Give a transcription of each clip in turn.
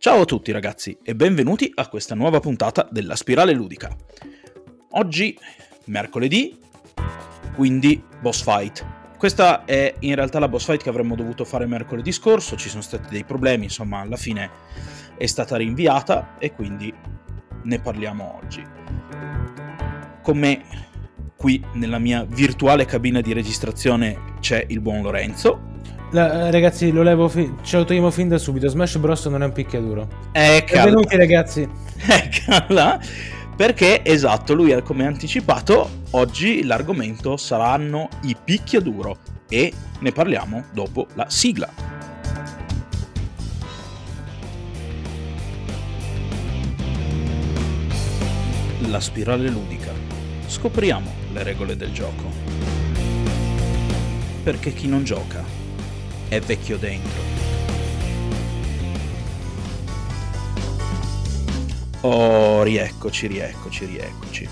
Ciao a tutti ragazzi e benvenuti a questa nuova puntata della Spirale Ludica. Oggi, mercoledì, quindi boss fight. Questa è in realtà la boss fight che avremmo dovuto fare mercoledì scorso, ci sono stati dei problemi, insomma alla fine è stata rinviata e quindi ne parliamo oggi. Con me qui nella mia virtuale cabina di registrazione c'è il buon Lorenzo. La, ragazzi, lo levo fi- ce lo togliamo fin da subito. Smash Bros. non è un picchiaduro. Eccola. Benvenuti, ragazzi. Eccola. Perché, esatto, lui ha come anticipato, oggi l'argomento saranno i picchiaduro e ne parliamo dopo la sigla. La spirale ludica. Scopriamo le regole del gioco. Perché chi non gioca è vecchio dentro. Oh, rieccoci, rieccoci, rieccoci.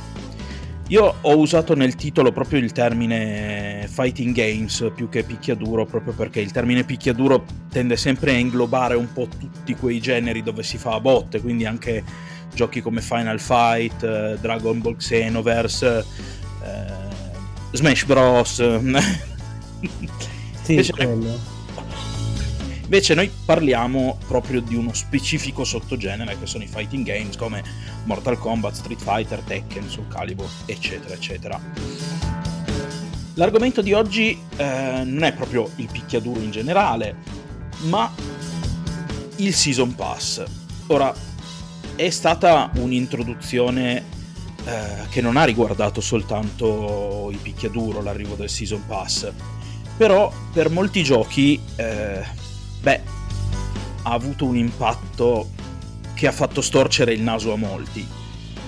Io ho usato nel titolo proprio il termine fighting games più che picchiaduro, proprio perché il termine picchiaduro tende sempre a inglobare un po' tutti quei generi dove si fa a botte, quindi anche giochi come Final Fight, eh, Dragon Ball Xenoverse, eh, Smash Bros. sì, Invece, quello Invece noi parliamo proprio di uno specifico sottogenere che sono i fighting games come Mortal Kombat, Street Fighter, Tekken, Soul Calibur, eccetera, eccetera. L'argomento di oggi eh, non è proprio il picchiaduro in generale, ma il Season Pass. Ora, è stata un'introduzione eh, che non ha riguardato soltanto il picchiaduro, l'arrivo del Season Pass, però per molti giochi eh, beh, ha avuto un impatto che ha fatto storcere il naso a molti.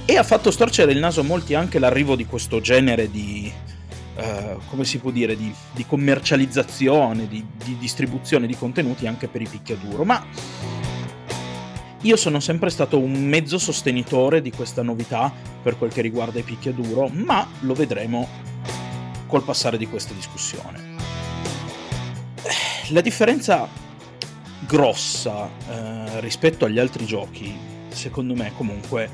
E ha fatto storcere il naso a molti anche l'arrivo di questo genere di, uh, come si può dire, di, di commercializzazione, di, di, distribuzione di contenuti anche per i picchiaduro. Ma io sono sempre stato un mezzo sostenitore di questa novità per quel che riguarda i picchiaduro, ma lo vedremo col passare di questa discussione. La differenza grossa eh, rispetto agli altri giochi, secondo me comunque,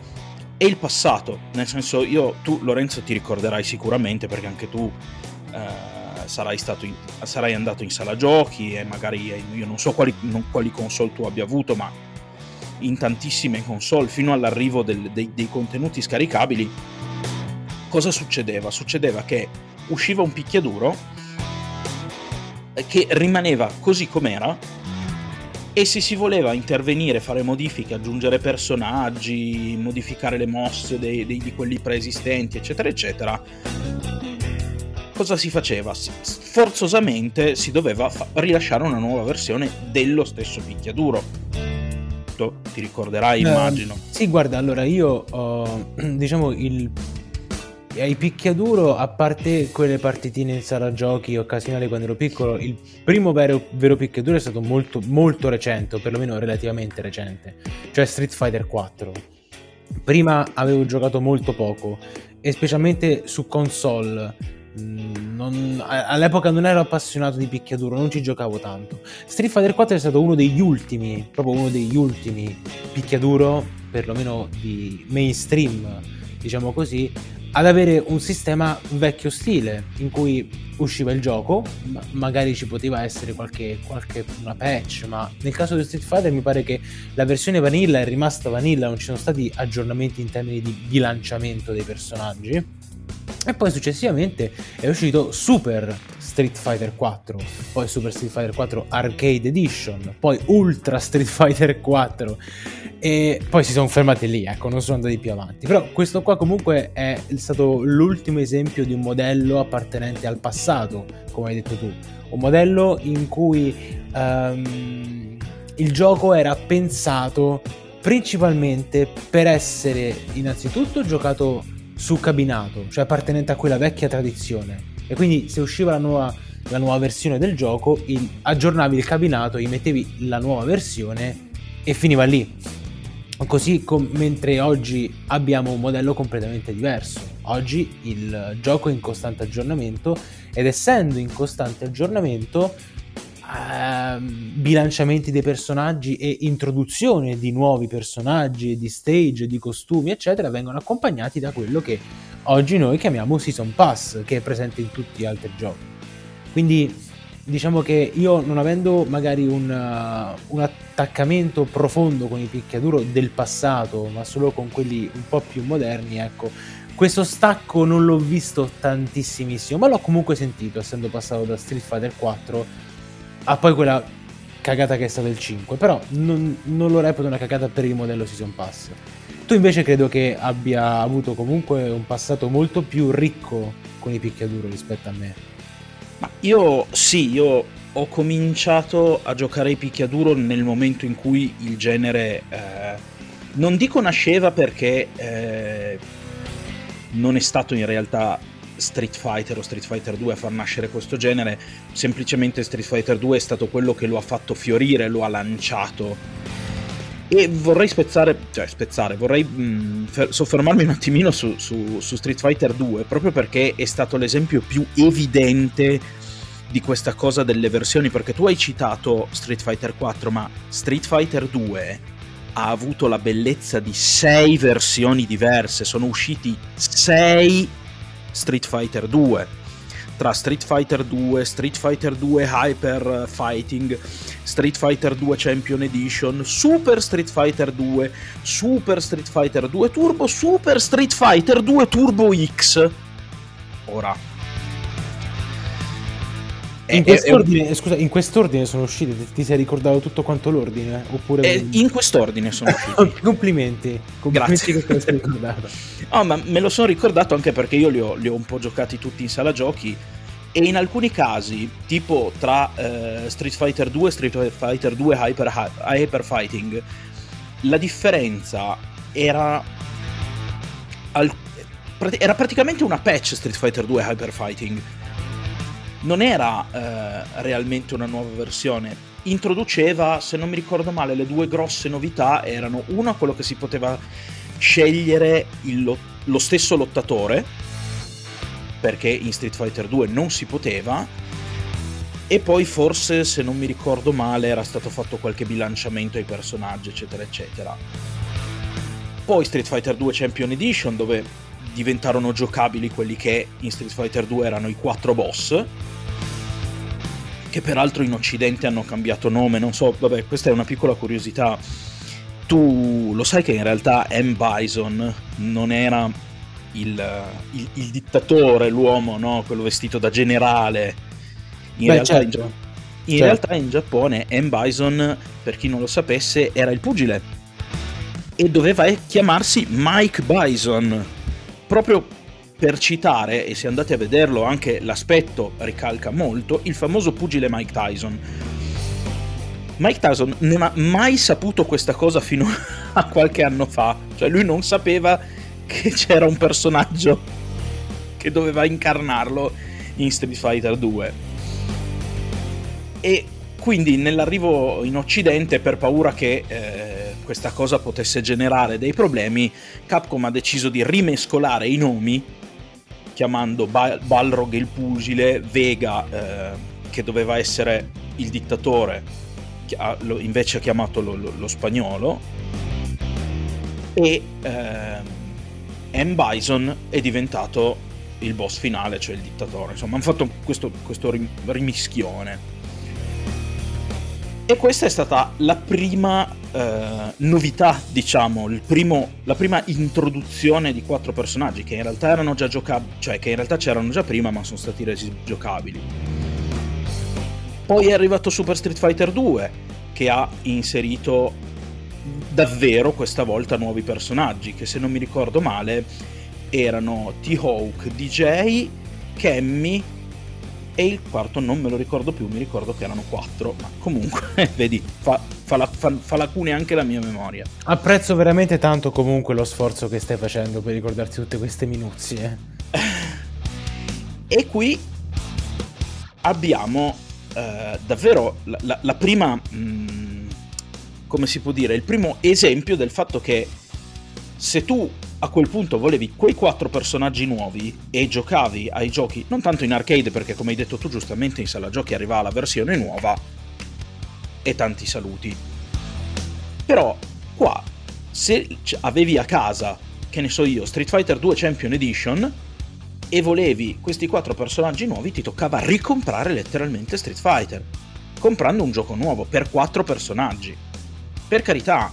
è il passato. Nel senso, io, tu Lorenzo ti ricorderai sicuramente perché anche tu eh, sarai, in, sarai, andato in sala giochi e magari eh, io non so quali, non, quali, console tu abbia avuto, ma in tantissime console fino all'arrivo del, dei, dei contenuti scaricabili, cosa succedeva? Succedeva che usciva un picchiaduro che rimaneva così com'era e se si voleva intervenire, fare modifiche, aggiungere personaggi, modificare le mosse dei, dei, di quelli preesistenti, eccetera, eccetera, cosa si faceva? Forzosamente si doveva fa- rilasciare una nuova versione dello stesso picchiaduro. Ti ricorderai, uh, immagino. Sì, guarda, allora io ho, diciamo, il ai picchiaduro, a parte quelle partitine in sala giochi occasionali quando ero piccolo, il primo vero, vero picchiaduro è stato molto, molto recente, o perlomeno relativamente recente, cioè Street Fighter 4. Prima avevo giocato molto poco, e specialmente su console. Mm, non, all'epoca non ero appassionato di picchiaduro, non ci giocavo tanto. Street Fighter 4 è stato uno degli ultimi, proprio uno degli ultimi picchiaduro, perlomeno di mainstream, diciamo così, ad avere un sistema vecchio stile in cui usciva il gioco, ma magari ci poteva essere qualche, qualche una patch, ma nel caso di Street Fighter mi pare che la versione vanilla è rimasta vanilla, non ci sono stati aggiornamenti in termini di bilanciamento dei personaggi. E poi successivamente è uscito Super Street Fighter 4, poi Super Street Fighter 4 Arcade Edition, poi Ultra Street Fighter 4 e poi si sono fermati lì, ecco, non sono andati più avanti. Però questo qua comunque è stato l'ultimo esempio di un modello appartenente al passato, come hai detto tu. Un modello in cui um, il gioco era pensato principalmente per essere innanzitutto giocato su cabinato, cioè appartenente a quella vecchia tradizione. E quindi se usciva la nuova, la nuova versione del gioco, il, aggiornavi il cabinato, gli mettevi la nuova versione e finiva lì. Così com- mentre oggi abbiamo un modello completamente diverso. Oggi il gioco è in costante aggiornamento ed essendo in costante aggiornamento uh, bilanciamenti dei personaggi e introduzione di nuovi personaggi, di stage, di costumi, eccetera, vengono accompagnati da quello che oggi noi chiamiamo Season Pass, che è presente in tutti gli altri giochi. Quindi diciamo che io non avendo magari un, uh, un, attaccamento profondo con i picchiaduro del passato, ma solo con quelli un po' più moderni, ecco, questo stacco non l'ho visto tantissimissimo, ma l'ho comunque sentito, essendo passato da Street Fighter 4 a poi quella cagata che è stata il 5, però non, non lo reputo una cagata per il modello Season Pass. Tu invece credo che abbia avuto comunque un passato molto più ricco con i picchiaduro rispetto a me. Ma io sì, io ho cominciato a giocare ai picchiaduro nel momento in cui il genere eh, non dico nasceva perché eh, non è stato in realtà Street Fighter o Street Fighter 2 a far nascere questo genere, semplicemente Street Fighter 2 è stato quello che lo ha fatto fiorire, lo ha lanciato. E vorrei spezzare, cioè spezzare, vorrei mh, mm, soffermarmi un attimino su, su, su, Street Fighter 2, proprio perché è stato l'esempio più evidente di questa cosa delle versioni, perché tu hai citato Street Fighter 4, ma Street Fighter 2 ha avuto la bellezza di sei versioni diverse, sono usciti sei Street Fighter 2 tra Street Fighter 2, Street Fighter 2 Hyper Fighting, Street Fighter 2 Champion Edition, Super Street Fighter 2, Super Street Fighter 2 Turbo, Super Street Fighter 2 Turbo X. Ora, in quest'ordine, scusa, in quest'ordine sono usciti, ti sei ricordato tutto quanto l'ordine? Oppure... Eh, in quest'ordine sono usciti. complimenti, complimenti Grazie. che te ricordato. no, ma me lo sono ricordato anche perché io li ho, li ho, un po' giocati tutti in sala giochi e in alcuni casi, tipo tra eh, Street Fighter 2 e Street Fighter 2 Hyper, Hyper Fighting, la differenza era... Al, era praticamente una patch Street Fighter 2 Hyper Fighting non era eh, realmente una nuova versione, introduceva, se non mi ricordo male, le due grosse novità erano una quello che si poteva scegliere il, lo stesso lottatore, perché in Street Fighter 2 non si poteva, e poi forse, se non mi ricordo male, era stato fatto qualche bilanciamento ai personaggi, eccetera, eccetera. Poi Street Fighter 2 Champion Edition, dove diventarono giocabili quelli che in Street Fighter 2 erano i quattro boss, che peraltro in Occidente hanno cambiato nome, non so, vabbè, questa è una piccola curiosità. Tu lo sai che in realtà M. Bison non era il, il, il dittatore, l'uomo, no? quello vestito da generale. In, Beh, realtà, certo. in, in certo. realtà in Giappone M. Bison, per chi non lo sapesse, era il pugile e doveva chiamarsi Mike Bison, proprio per citare, e se andate a vederlo anche l'aspetto ricalca molto, il famoso pugile Mike Tyson. Mike Tyson non ha mai saputo questa cosa fino a qualche anno fa, cioè lui non sapeva che c'era un personaggio che doveva incarnarlo in Street Fighter 2. E quindi nell'arrivo in Occidente, per paura che eh, questa cosa potesse generare dei problemi, Capcom ha deciso di rimescolare i nomi chiamando ba- Balrog il pugile, Vega eh, che doveva essere il dittatore, ha, lo, invece ha chiamato lo, lo, lo spagnolo, e eh, M. Bison è diventato il boss finale, cioè il dittatore. Insomma, hanno fatto questo, questo rimischione. E questa è stata la prima eh, novità, diciamo, primo, la prima introduzione di quattro personaggi che in realtà erano già giocabili, cioè che in realtà c'erano già prima ma sono stati resi giocabili. Poi è arrivato Super Street Fighter 2 che ha inserito davvero questa volta nuovi personaggi che se non mi ricordo male erano T-Hawk, DJ, Cammy e il quarto non me lo ricordo più, mi ricordo che erano quattro, ma comunque, vedi, fa, fa, la, fa, fa, lacune anche la mia memoria. Apprezzo veramente tanto comunque lo sforzo che stai facendo per ricordarti tutte queste minuzie. e qui abbiamo eh, davvero la, la, la prima, mh, mm, come si può dire, il primo esempio del fatto che se tu a quel punto volevi quei quattro personaggi nuovi e giocavi ai giochi, non tanto in arcade perché come hai detto tu giustamente in sala giochi arrivava la versione nuova, e tanti saluti. Però qua, se avevi a casa, che ne so io, Street Fighter 2 Champion Edition, e volevi questi quattro personaggi nuovi, ti toccava ricomprare letteralmente Street Fighter, comprando un gioco nuovo per quattro personaggi. Per carità,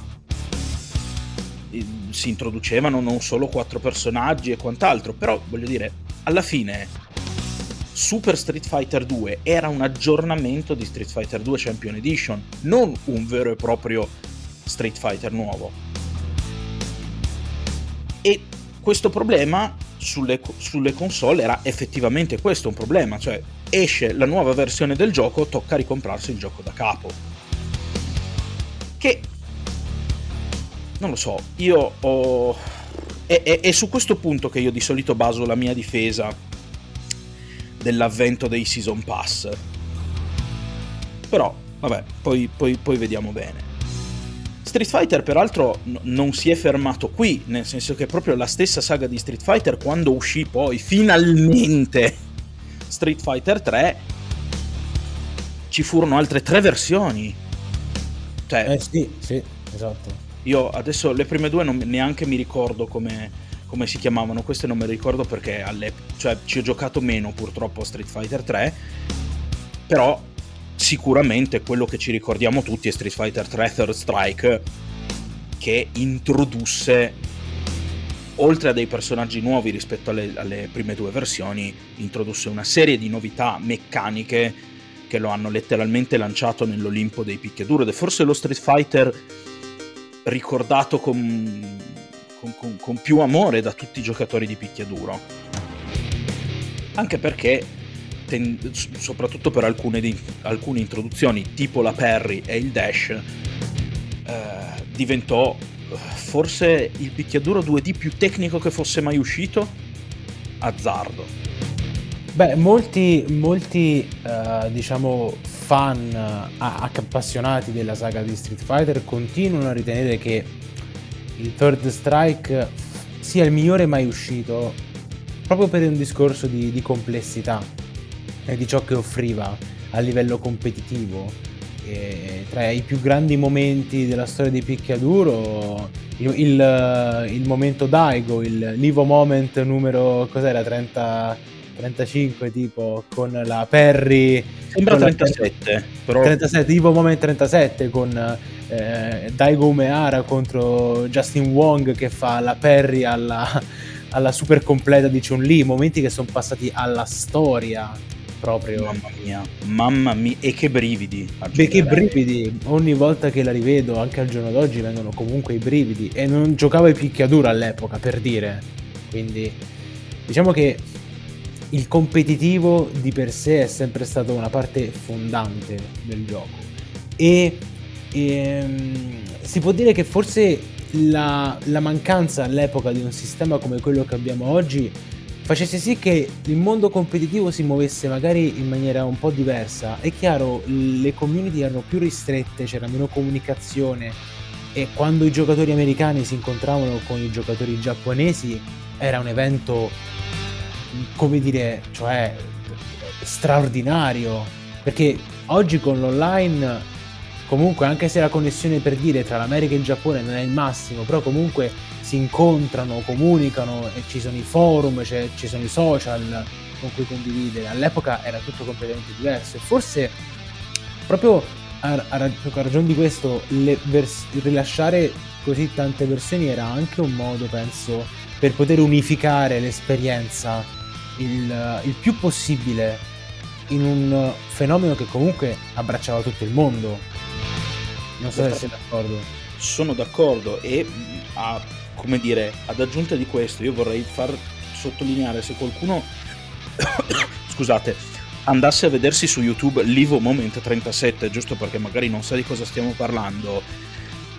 si introducevano non solo quattro personaggi e quant'altro, però voglio dire, alla fine Super Street Fighter 2 era un aggiornamento di Street Fighter 2 Champion Edition, non un vero e proprio Street Fighter nuovo. E questo problema sulle, sulle console era effettivamente questo un problema, cioè esce la nuova versione del gioco, tocca ricomprarsi il gioco da capo. Che non lo so, io ho... È, è, è, su questo punto che io di solito baso la mia difesa dell'avvento dei Season Pass. Però, vabbè, poi, poi, poi vediamo bene. Street Fighter peraltro n- non si è fermato qui, nel senso che proprio la stessa saga di Street Fighter quando uscì poi finalmente Street Fighter 3 ci furono altre tre versioni. Cioè, eh sì, sì, esatto. Io adesso le prime due non, neanche mi ricordo come, come, si chiamavano, queste non me le ricordo perché alle, cioè, ci ho giocato meno purtroppo a Street Fighter 3, però sicuramente quello che ci ricordiamo tutti è Street Fighter 3 Third Strike che introdusse oltre a dei personaggi nuovi rispetto alle, alle, prime due versioni, introdusse una serie di novità meccaniche che lo hanno letteralmente lanciato nell'Olimpo dei picchiaduro ed è forse lo Street Fighter ricordato con, con, con, più amore da tutti i giocatori di picchiaduro. Anche perché, ten, soprattutto per alcune, alcune, introduzioni, tipo la parry e il dash, eh, diventò eh, forse il picchiaduro 2D più tecnico che fosse mai uscito? Azzardo. Beh, molti, molti uh, diciamo, fan appassionati della saga di Street Fighter continuano a ritenere che il Third Strike sia il migliore mai uscito proprio per un discorso di, di complessità e di ciò che offriva a livello competitivo. E tra i più grandi momenti della storia di picchiaduro il, il, il momento Daigo, il Livo Moment numero cos'era 30 35 tipo con la Perry sembra 37 la... però 37 tipo Moment 37 con eh, Daigo Umeara contro Justin Wong che fa la Perry alla, alla super completa di Chun-Li momenti che sono passati alla storia proprio. Mamma mia mamma mia e che brividi Beh, che brividi ogni volta che la rivedo anche al giorno d'oggi vengono comunque i brividi e non giocavo ai picchiaduro all'epoca per dire. Quindi diciamo che il competitivo di per sé è sempre stato una parte fondante del gioco e, ehm, si può dire che forse la, la, mancanza all'epoca di un sistema come quello che abbiamo oggi facesse sì che il mondo competitivo si muovesse magari in maniera un po' diversa. È chiaro, le community erano più ristrette, c'era meno comunicazione e quando i giocatori americani si incontravano con i giocatori giapponesi era un evento come dire, cioè straordinario, perché oggi con l'online comunque anche se la connessione per dire tra l'America e il Giappone non è il massimo, però comunque si incontrano, comunicano e ci sono i forum, cioè, ci sono i social con cui condividere. All'epoca era tutto completamente diverso e forse proprio a, a, a ragione di questo vers- rilasciare così tante versioni era anche un modo, penso, per poter unificare l'esperienza il, il più possibile in un fenomeno che comunque abbracciava tutto il mondo. Non so se sei d'accordo. Sono d'accordo e a, come dire, ad aggiunta di questo io vorrei far sottolineare se qualcuno scusate andasse a vedersi su YouTube Livo Moment 37 giusto perché magari non sa di cosa stiamo parlando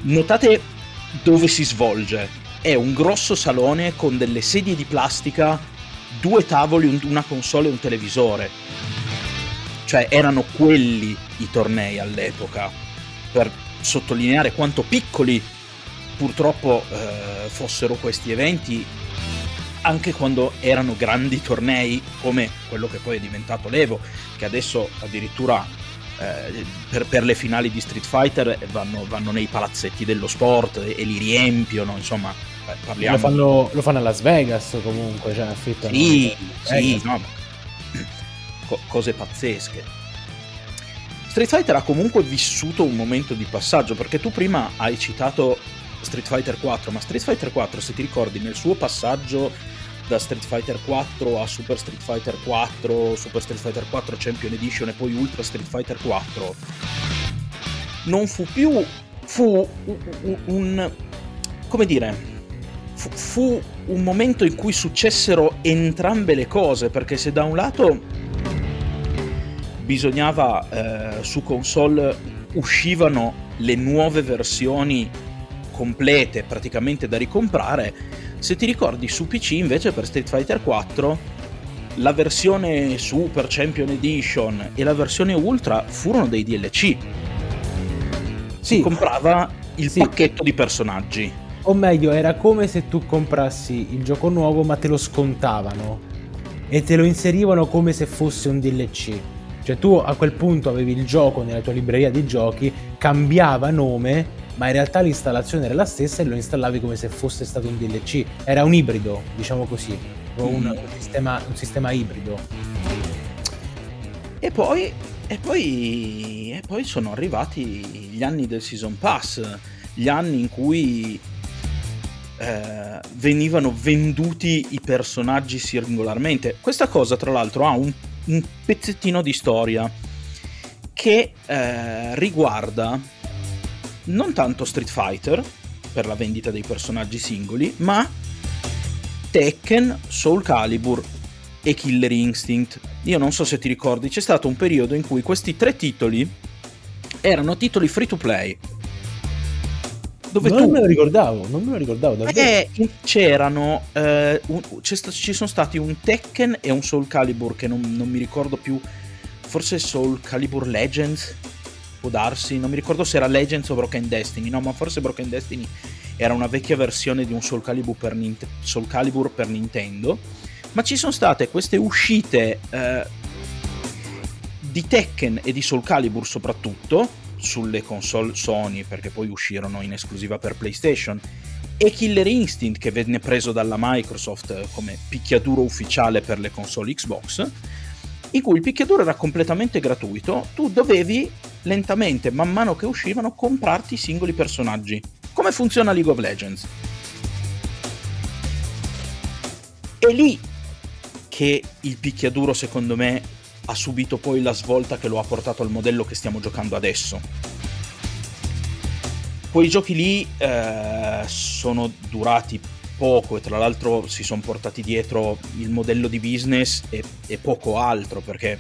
notate dove si svolge è un grosso salone con delle sedie di plastica due tavoli, una console e un televisore. Cioè erano quelli i tornei all'epoca, per sottolineare quanto piccoli purtroppo eh, fossero questi eventi, anche quando erano grandi tornei come quello che poi è diventato l'Evo, che adesso addirittura eh, per, per, le finali di Street Fighter vanno, vanno nei palazzetti dello sport e, e li riempiono, insomma, beh, parliamo... Lo fanno, lo fanno, a Las Vegas comunque, cioè affittano... Sì, sì, no, Co- cose pazzesche. Street Fighter ha comunque vissuto un momento di passaggio, perché tu prima hai citato Street Fighter 4, ma Street Fighter 4, se ti ricordi, nel suo passaggio da Street Fighter 4 a Super Street Fighter 4, Super Street Fighter 4 Champion Edition e poi Ultra Street Fighter 4, non fu più fu un, un come dire fu, fu un momento in cui successero entrambe le cose perché se da un lato bisognava eh, su console uscivano le nuove versioni complete praticamente da ricomprare se ti ricordi su PC invece per Street Fighter 4 la versione Super Champion Edition e la versione Ultra furono dei DLC. Si sì. comprava il sì. pacchetto di personaggi. O meglio, era come se tu comprassi il gioco nuovo ma te lo scontavano e te lo inserivano come se fosse un DLC. Cioè tu a quel punto avevi il gioco nella tua libreria di giochi, cambiava nome ma in realtà l'installazione era la stessa e lo installavi come se fosse stato un DLC. Era un ibrido, diciamo così, un, mm. un, sistema, un sistema, ibrido. E poi, e, poi, e poi sono arrivati gli anni del Season Pass, gli anni in cui eh, venivano venduti i personaggi singolarmente. Questa cosa, tra l'altro, ha un, un pezzettino di storia che eh, riguarda non tanto Street Fighter per la vendita dei personaggi singoli, ma Tekken, Soul Calibur e Killer Instinct. Io non so se ti ricordi, c'è stato un periodo in cui questi tre titoli erano titoli free to play. Dove non tu... me lo ricordavo, non me lo ricordavo davvero. Eh, c'erano, eh, un, sta, ci sono stati un Tekken e un Soul Calibur che non, non mi ricordo più, forse Soul Calibur Legends può darsi, non mi ricordo se era Legends o Broken Destiny, no, ma forse Broken Destiny era una vecchia versione di un Soul Calibur per, Nint- Soul Calibur per Nintendo, ma ci sono state queste uscite eh, di Tekken e di Soul Calibur soprattutto sulle console Sony, perché poi uscirono in esclusiva per PlayStation, e Killer Instinct che venne preso dalla Microsoft come picchiaduro ufficiale per le console Xbox in cui il picchiaduro era completamente gratuito, tu dovevi lentamente, man mano che uscivano, comprarti i singoli personaggi. Come funziona League of Legends? È lì che il picchiaduro, secondo me, ha subito poi la svolta che lo ha portato al modello che stiamo giocando adesso. Quei giochi lì eh, sono durati poco e tra l'altro si sono portati dietro il modello di business e, e poco altro perché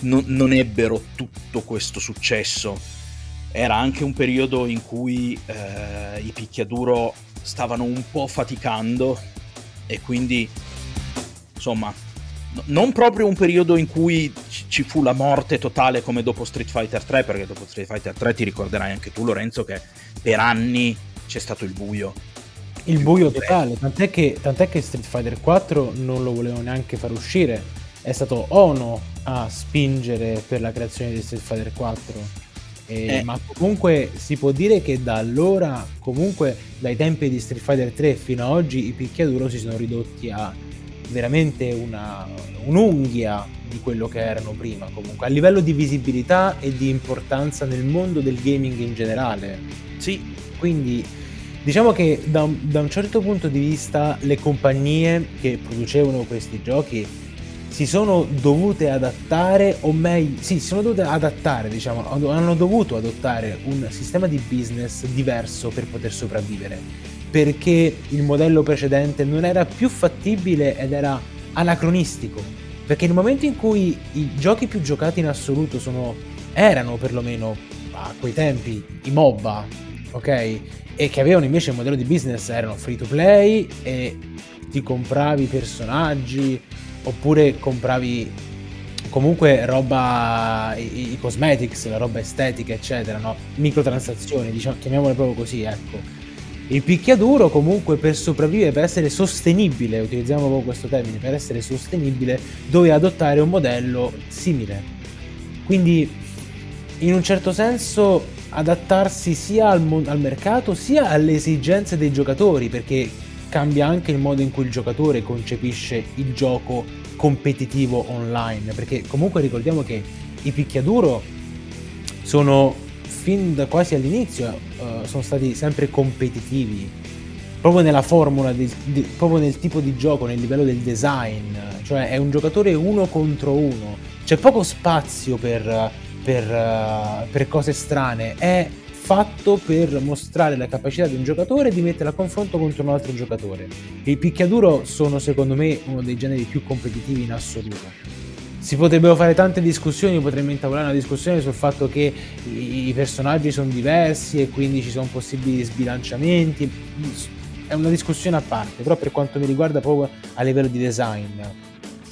non, non, ebbero tutto questo successo. Era anche un periodo in cui eh, i picchiaduro stavano un po' faticando e quindi insomma non proprio un periodo in cui ci fu la morte totale come dopo Street Fighter 3 perché dopo Street Fighter 3 ti ricorderai anche tu Lorenzo che per anni c'è stato il buio il buio totale, tant'è che, tant'è che Street Fighter 4 non lo volevano neanche far uscire. È stato Ono a spingere per la creazione di Street Fighter 4. E, eh. Ma comunque si può dire che da allora, comunque dai tempi di Street Fighter 3 fino ad oggi, i picchiaduro si sono ridotti a veramente una, un'unghia di quello che erano prima. Comunque a livello di visibilità e di importanza nel mondo del gaming in generale. Sì, quindi Diciamo che da da un certo punto di vista le compagnie che producevano questi giochi si sono dovute adattare, o meglio, sì, si sono dovute adattare, diciamo, hanno dovuto adottare un sistema di business diverso per poter sopravvivere, perché il modello precedente non era più fattibile ed era anacronistico, perché nel momento in cui i giochi più giocati in assoluto sono, erano perlomeno a quei tempi i MOBA, ok? e che avevano invece il modello di business erano free to play e ti compravi personaggi oppure compravi comunque roba i, i cosmetics, la roba estetica eccetera, no? microtransazioni, diciamo, chiamiamole proprio così, ecco. Il picchiaduro comunque per sopravvivere, per essere sostenibile, utilizziamo proprio questo termine, per essere sostenibile doveva adottare un modello simile. Quindi in un certo senso adattarsi sia al, mo- al mercato sia alle esigenze dei giocatori, perché cambia anche il modo in cui il giocatore concepisce il gioco competitivo online, perché comunque ricordiamo che i picchiaduro sono fin da quasi all'inizio uh, sono stati sempre competitivi proprio nella formula di, di, proprio nel tipo di gioco nel livello del design cioè è un giocatore uno contro uno c'è poco spazio per, per, uh, per cose strane è fatto per mostrare la capacità di un giocatore di mettere a confronto contro un altro giocatore. Il picchiaduro sono secondo me uno dei generi più competitivi in assoluto. Si potrebbero fare tante discussioni, potremmo intavolare una discussione sul fatto che i personaggi sono diversi e quindi ci sono possibili sbilanciamenti. È una discussione a parte, però per quanto mi riguarda proprio a livello di design,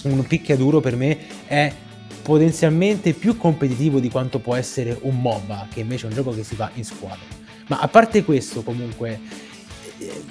un picchiaduro per me è potenzialmente più competitivo di quanto può essere un MOBA, che invece è un gioco che si fa in squadra. Ma a parte questo, comunque, eh,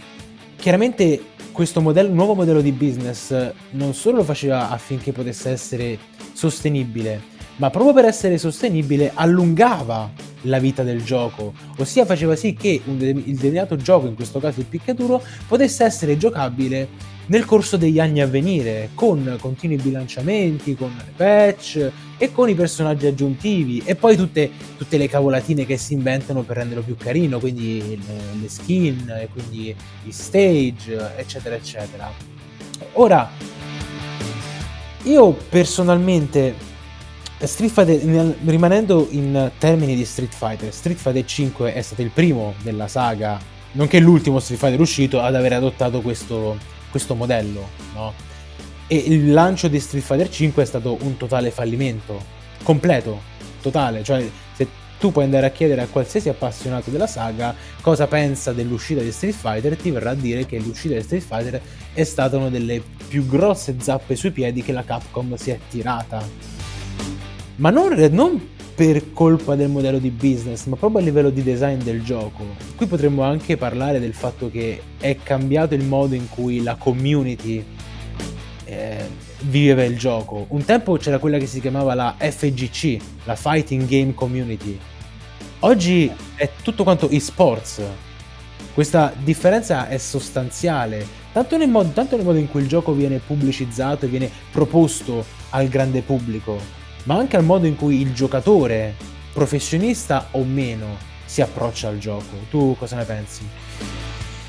chiaramente questo modello, nuovo modello di business non solo lo faceva affinché potesse essere sostenibile, ma proprio per essere sostenibile allungava la vita del gioco, ossia faceva sì che un de- il determinato gioco, in questo caso il picchiaduro, potesse essere giocabile nel corso degli anni a venire, con continui bilanciamenti, con le patch e con i personaggi aggiuntivi e poi tutte, tutte le cavolatine che si inventano per renderlo più carino, quindi le, le skin, quindi i stage, eccetera, eccetera. Ora, io personalmente Street Fighter, rimanendo in termini di Street Fighter, Street Fighter 5 è stato il primo della saga, nonché l'ultimo Street Fighter uscito ad aver adottato questo, questo modello, no? E il lancio di Street Fighter 5 è stato un totale fallimento, completo, totale, cioè tu puoi andare a chiedere a qualsiasi appassionato della saga cosa pensa dell'uscita di Street Fighter, ti verrà a dire che l'uscita di Street Fighter è stata una delle più grosse zappe sui piedi che la Capcom si è tirata. Ma non, non per colpa del modello di business, ma proprio a livello di design del gioco. Qui potremmo anche parlare del fatto che è cambiato il modo in cui la community eh, viveva il gioco. Un tempo c'era quella che si chiamava la FGC, la Fighting Game Community. Oggi è tutto quanto esports. Questa differenza è sostanziale, tanto nel, modo, tanto nel modo in cui il gioco viene pubblicizzato e viene proposto al grande pubblico, ma anche al modo in cui il giocatore, professionista o meno, si approccia al gioco. Tu cosa ne pensi?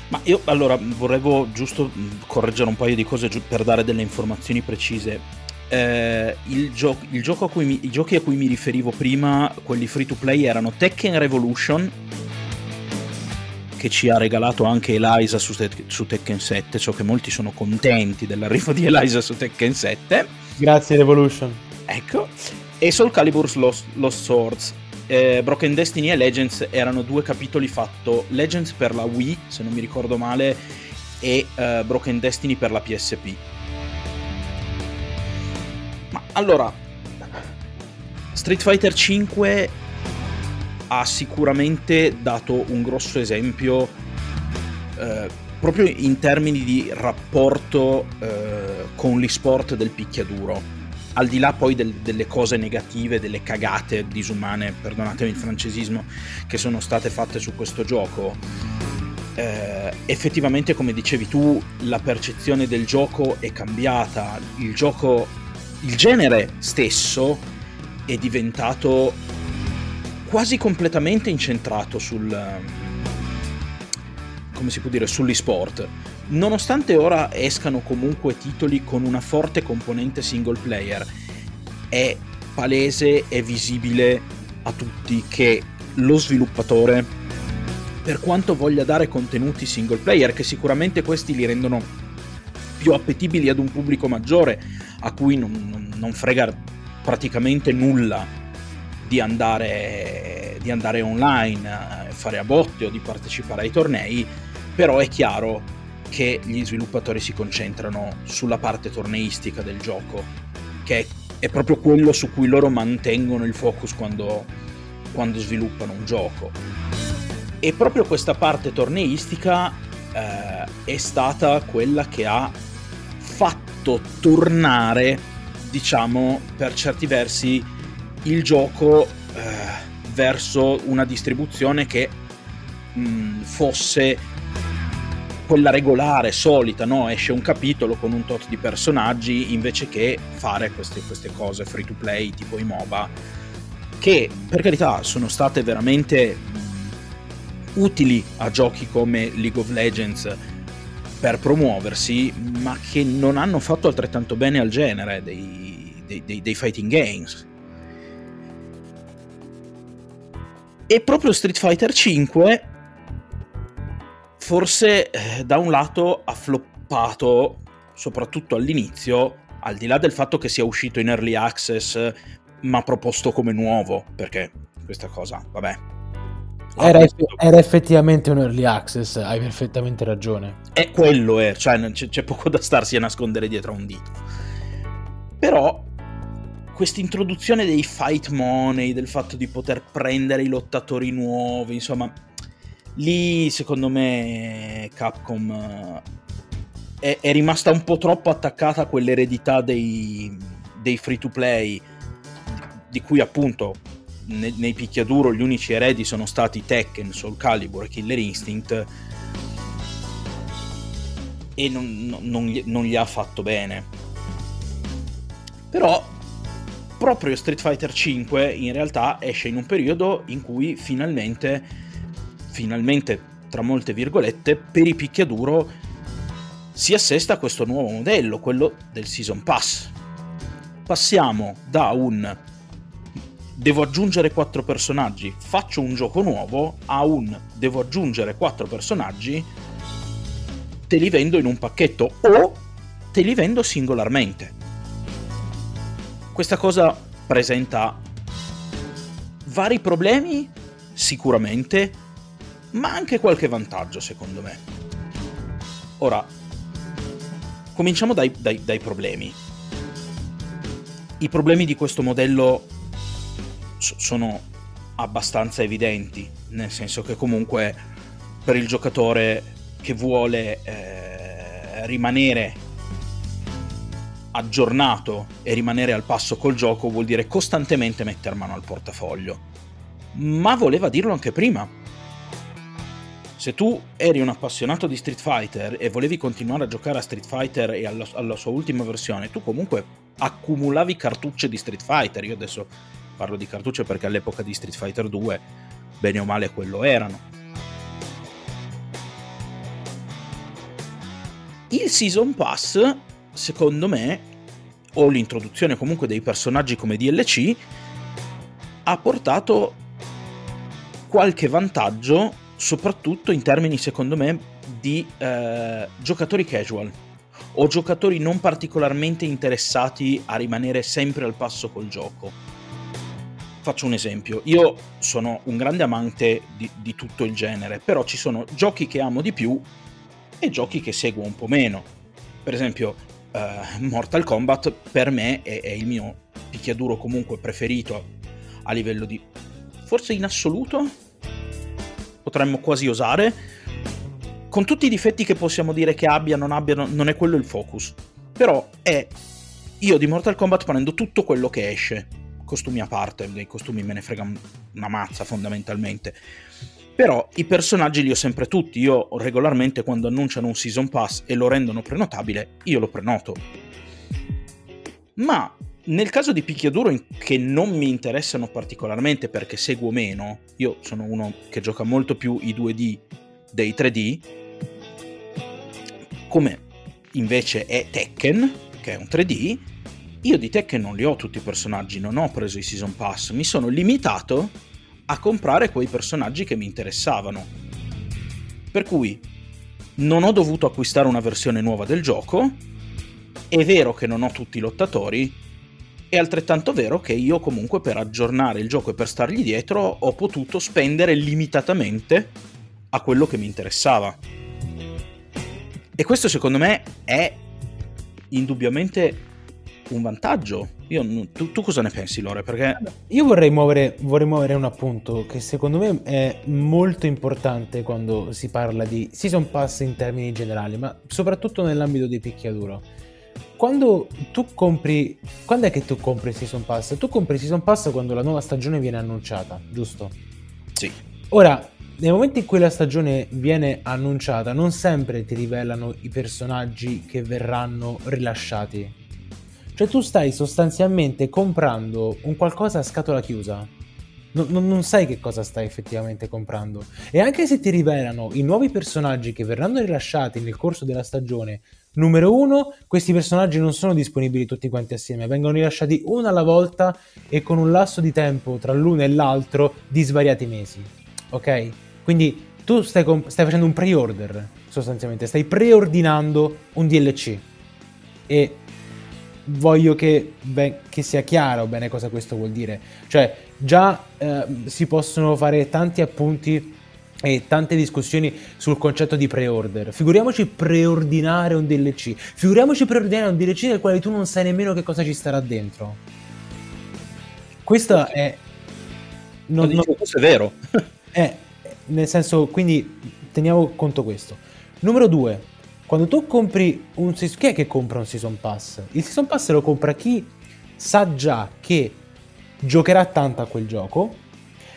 Ma io allora vorrei giusto correggere un paio di cose per dare delle informazioni precise. Eh, il, gio- il gioco a cui mi- I giochi a cui mi riferivo prima, quelli free to play, erano Tekken Revolution, che ci ha regalato anche Eliza su, te- su Tekken 7, so che molti sono contenti dell'arrivo di Eliza su Tekken 7. Grazie Revolution. Ecco. E Soul Calibur's Lost, Lost Swords. Eh, Broken Destiny e Legends erano due capitoli fatto Legends per la Wii, se non mi ricordo male, e eh, Broken Destiny per la PSP. Allora, Street Fighter 5 ha sicuramente dato un grosso esempio eh, proprio in termini di rapporto eh, con l'esport del picchiaduro. Al di là poi del, delle cose negative, delle cagate disumane, perdonatemi il francesismo, che sono state fatte su questo gioco, eh, effettivamente come dicevi tu, la percezione del gioco è cambiata, il gioco, il genere stesso è diventato quasi completamente incentrato sul come si può dire, sull'esport. Nonostante ora escano comunque titoli con una forte componente single player, è palese e visibile a tutti che lo sviluppatore, per quanto voglia dare contenuti single player, che sicuramente questi li rendono più appetibili ad un pubblico maggiore, a cui non, non, frega praticamente nulla di andare, di andare online, fare a botte o di partecipare ai tornei, però è chiaro che gli sviluppatori si concentrano sulla parte torneistica del gioco, che è proprio quello su cui loro mantengono il focus quando, quando sviluppano un gioco. E proprio questa parte torneistica eh, è stata quella che ha fatto tornare, diciamo, per certi versi il gioco eh, verso una distribuzione che mh, fosse quella regolare, solita, no? esce un capitolo con un tot di personaggi invece che fare queste, queste cose free to play tipo i MOBA che per carità sono state veramente utili a giochi come League of Legends per promuoversi, ma che non hanno fatto altrettanto bene al genere dei, dei, dei, dei fighting games. E proprio Street Fighter V forse eh, da un lato ha floppato, soprattutto all'inizio, al di là del fatto che sia uscito in early access, ma proposto come nuovo, perché questa cosa, vabbè. Era, eff- era, effettivamente un early access, hai perfettamente ragione. È quello, è, cioè c'è, c'è poco da starsi a nascondere dietro a un dito. Però questa introduzione dei fight money, del fatto di poter prendere i lottatori nuovi, insomma, lì secondo me Capcom eh, è, è rimasta un po' troppo attaccata a quell'eredità dei, dei free to play di cui appunto ne, nei picchiaduro gli unici eredi sono stati Tekken, Soul Calibur e Killer Instinct e non, non, gli, non gli ha fatto bene però proprio Street Fighter V in realtà esce in un periodo in cui finalmente finalmente, tra molte virgolette, per i picchiaduro si assesta questo nuovo modello, quello del Season Pass. Passiamo da un devo aggiungere quattro personaggi, faccio un gioco nuovo, a un devo aggiungere quattro personaggi, te li vendo in un pacchetto o te li vendo singolarmente. Questa cosa presenta vari problemi, sicuramente, ma anche qualche vantaggio secondo me. Ora, cominciamo dai, dai, dai problemi. I problemi di questo modello sono abbastanza evidenti, nel senso che comunque per il giocatore che vuole eh, rimanere aggiornato e rimanere al passo col gioco vuol dire costantemente mettere mano al portafoglio. Ma voleva dirlo anche prima, se tu eri un appassionato di Street Fighter e volevi continuare a giocare a Street Fighter e alla, alla, sua ultima versione, tu comunque accumulavi cartucce di Street Fighter. Io adesso parlo di cartucce perché all'epoca di Street Fighter 2, bene o male, quello erano. Il Season Pass, secondo me, o l'introduzione comunque dei personaggi come DLC, ha portato qualche vantaggio soprattutto in termini secondo me di eh, giocatori casual o giocatori non particolarmente interessati a rimanere sempre al passo col gioco. Faccio un esempio, io sono un grande amante di, di tutto il genere, però ci sono giochi che amo di più e giochi che seguo un po' meno. Per esempio, uh, Mortal Kombat per me è, è, il mio picchiaduro comunque preferito a, livello di... forse in assoluto potremmo quasi osare. Con tutti i difetti che possiamo dire che abbia, non abbiano, non è quello il focus. Però è. Io di Mortal Kombat prendo tutto quello che esce. Costumi a parte, dei costumi me ne frega una mazza fondamentalmente. Però i personaggi li ho sempre tutti. Io regolarmente quando annunciano un season pass e lo rendono prenotabile, io lo prenoto. Ma nel caso di picchiaduro che non mi interessano particolarmente perché seguo meno, io sono uno che gioca molto più i 2D dei 3D, come invece è Tekken, che è un 3D, io di Tekken non li ho tutti i personaggi, non ho preso i Season Pass, mi sono limitato a comprare quei personaggi che mi interessavano. Per cui non ho dovuto acquistare una versione nuova del gioco, è vero che non ho tutti i lottatori, è altrettanto vero che io comunque per aggiornare il gioco e per stargli dietro ho potuto spendere limitatamente a quello che mi interessava. E questo secondo me è indubbiamente un vantaggio. Io, tu, tu, cosa ne pensi, Lore? Perché... Io vorrei muovere, vorrei muovere un appunto che secondo me è molto importante quando si parla di season pass in termini generali, ma soprattutto nell'ambito di picchiaduro quando tu compri. Quando è che tu compri il Season Pass? Tu compri il Season Pass quando la nuova stagione viene annunciata, giusto? Sì. Ora, nel momento in cui la stagione viene annunciata, non sempre ti rivelano i personaggi che verranno rilasciati. Cioè tu stai sostanzialmente comprando un qualcosa a scatola chiusa. Non, non, non, sai che cosa stai effettivamente comprando. E anche se ti rivelano i nuovi personaggi che verranno rilasciati nel corso della stagione, numero uno, questi personaggi non sono disponibili tutti quanti assieme, vengono rilasciati uno alla volta e con un lasso di tempo tra l'uno e l'altro di svariati mesi. Ok? Quindi tu stai, comp- stai facendo un pre-order, sostanzialmente, stai preordinando un DLC. E voglio che, ben, che, sia chiaro bene cosa questo vuol dire. Cioè, già eh, si possono fare tanti appunti e tante discussioni sul concetto di pre-order. Figuriamoci preordinare un DLC. Figuriamoci preordinare un DLC nel quale tu non sai nemmeno che cosa ci starà dentro. Questo è... Non, non... Questo è vero. è, nel senso, quindi teniamo conto questo. Numero due, quando tu compri un season chi è che compra un season pass? Il season pass lo compra chi sa già che giocherà tanto a quel gioco,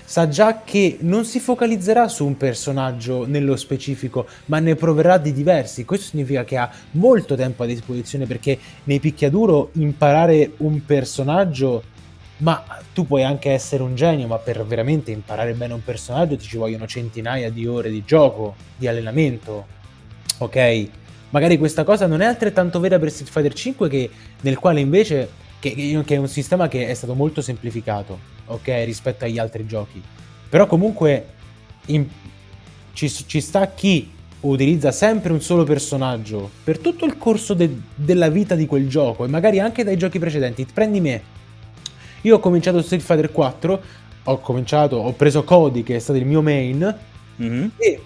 sa già che non si focalizzerà su un personaggio nello specifico, ma ne proverà di diversi. Questo significa che ha molto tempo a disposizione perché nei picchiaduro imparare un personaggio ma tu puoi anche essere un genio, ma per veramente imparare bene un personaggio ti ci vogliono centinaia di ore di gioco, di allenamento. Ok? Magari questa cosa non è altrettanto vera per Street Fighter 5 che, nel quale invece che, che, è un sistema che è stato molto semplificato, ok, rispetto agli altri giochi. Però comunque in, ci, ci, sta chi utilizza sempre un solo personaggio per tutto il corso de, della vita di quel gioco e magari anche dai giochi precedenti. Prendi me, io ho cominciato Street Fighter 4, ho cominciato, ho preso Cody che è stato il mio main mm-hmm. e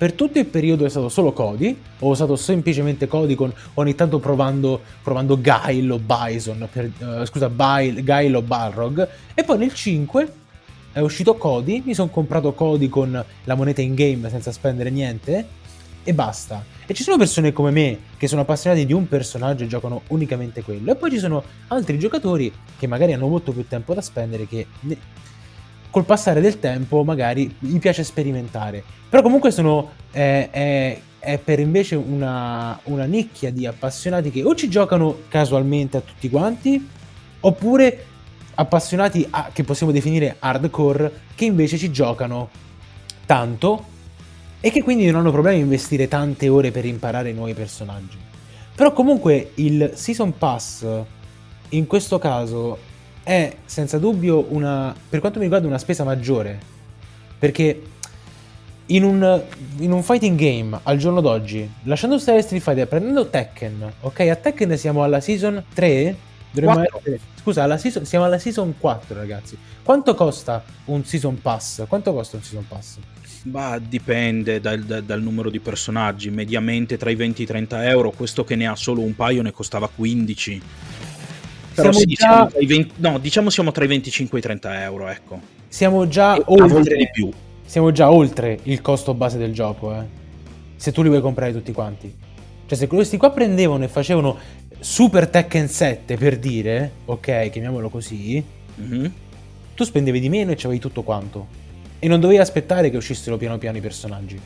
per tutto il periodo è stato solo Cody, ho usato semplicemente Cody con ogni tanto provando, provando Guile o Bison, per, uh, scusa, Bile, Guile o Balrog, e poi nel 5 è uscito Cody, mi sono comprato Cody con la moneta in game senza spendere niente e basta. E ci sono persone come me che sono appassionati di un personaggio e giocano unicamente quello. E poi ci sono altri giocatori che magari hanno molto più tempo da spendere che col passare del tempo magari gli piace sperimentare. Però comunque sono... Eh, è, è per invece una, una nicchia di appassionati che o ci giocano casualmente a tutti quanti, oppure appassionati a, che possiamo definire hardcore, che invece ci giocano tanto e che quindi non hanno problemi a investire tante ore per imparare nuovi personaggi. Però comunque il Season Pass in questo caso è senza dubbio una, per quanto mi riguarda, una spesa maggiore. Perché in un, in un fighting game al giorno d'oggi, lasciando stare Street Fighter, prendendo Tekken, ok? A Tekken siamo alla season 3. Essere, scusa, alla season, siamo alla season 4, ragazzi. Quanto costa un season pass? Quanto costa un season pass? Bah, dipende dal, dal, dal, numero di personaggi, mediamente tra i 20 e i 30 euro, questo che ne ha solo un paio ne costava 15. Però siamo sì, già... siamo 20, no, diciamo siamo tra i 25 e i 30 euro, ecco. Siamo già e oltre di più. Siamo già oltre il costo base del gioco, eh. Se tu li vuoi comprare tutti quanti. Cioè, se questi qua prendevano e facevano Super Tekken 7 per dire, ok, chiamiamolo così, mm-hmm. tu spendevi di meno e c'avevi tutto quanto e non dovevi aspettare che uscissero piano piano i personaggi.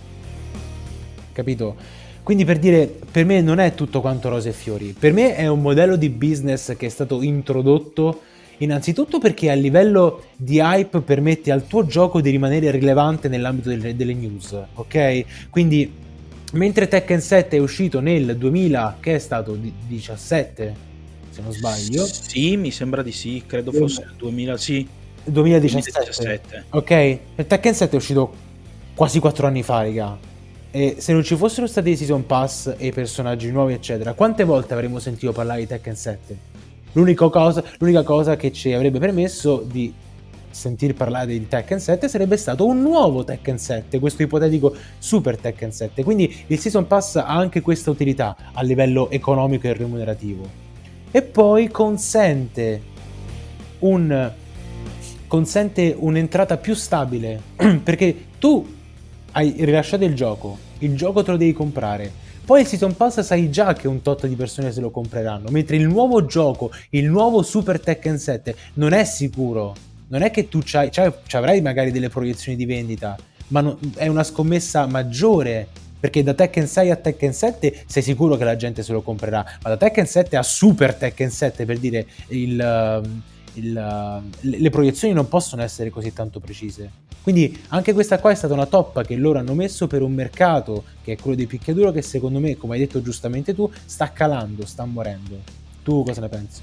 Capito? Quindi per dire, per me non è tutto quanto rose e fiori, per me è un modello di business che è stato introdotto innanzitutto perché a livello di hype permette al tuo gioco di rimanere rilevante nell'ambito delle, delle news, ok? Quindi mentre Tekken 7 è uscito nel 2000, che è stato 17, se non sbaglio. Sì, mi sembra di sì, credo fosse il 2000, sì. 2017. 2017. Ok, il Tekken 7 è uscito quasi 4 anni fa, raga. E se non ci fossero stati i season pass e i personaggi nuovi, eccetera, quante volte avremmo sentito parlare di Tekken 7? L'unica cosa, l'unica cosa che ci avrebbe permesso di sentir parlare di Tekken 7 sarebbe stato un nuovo Tekken 7, questo ipotetico Super Tekken 7. Quindi il Season Pass ha anche questa utilità a livello economico e remunerativo. E poi consente un consente un'entrata più stabile perché tu hai rilasciato il gioco, il gioco te lo devi comprare, Poi il Season Pass sai già che un tot di persone se lo compreranno, mentre il nuovo gioco, il nuovo Super Tekken 7 non è sicuro. Non è che tu c'hai, c'hai, avrai magari delle proiezioni di vendita, ma non, è una scommessa maggiore perché da Tekken 6 a Tekken 7 sei sicuro che la gente se lo comprerà, ma da Tekken 7 a Super Tekken 7 per dire il, ehm, il, le proiezioni non possono essere così tanto precise. Quindi anche questa qua è stata una toppa che loro hanno messo per un mercato che è quello dei picchiaduro che secondo me, come hai detto giustamente tu, sta calando, sta morendo. Tu cosa ne pensi?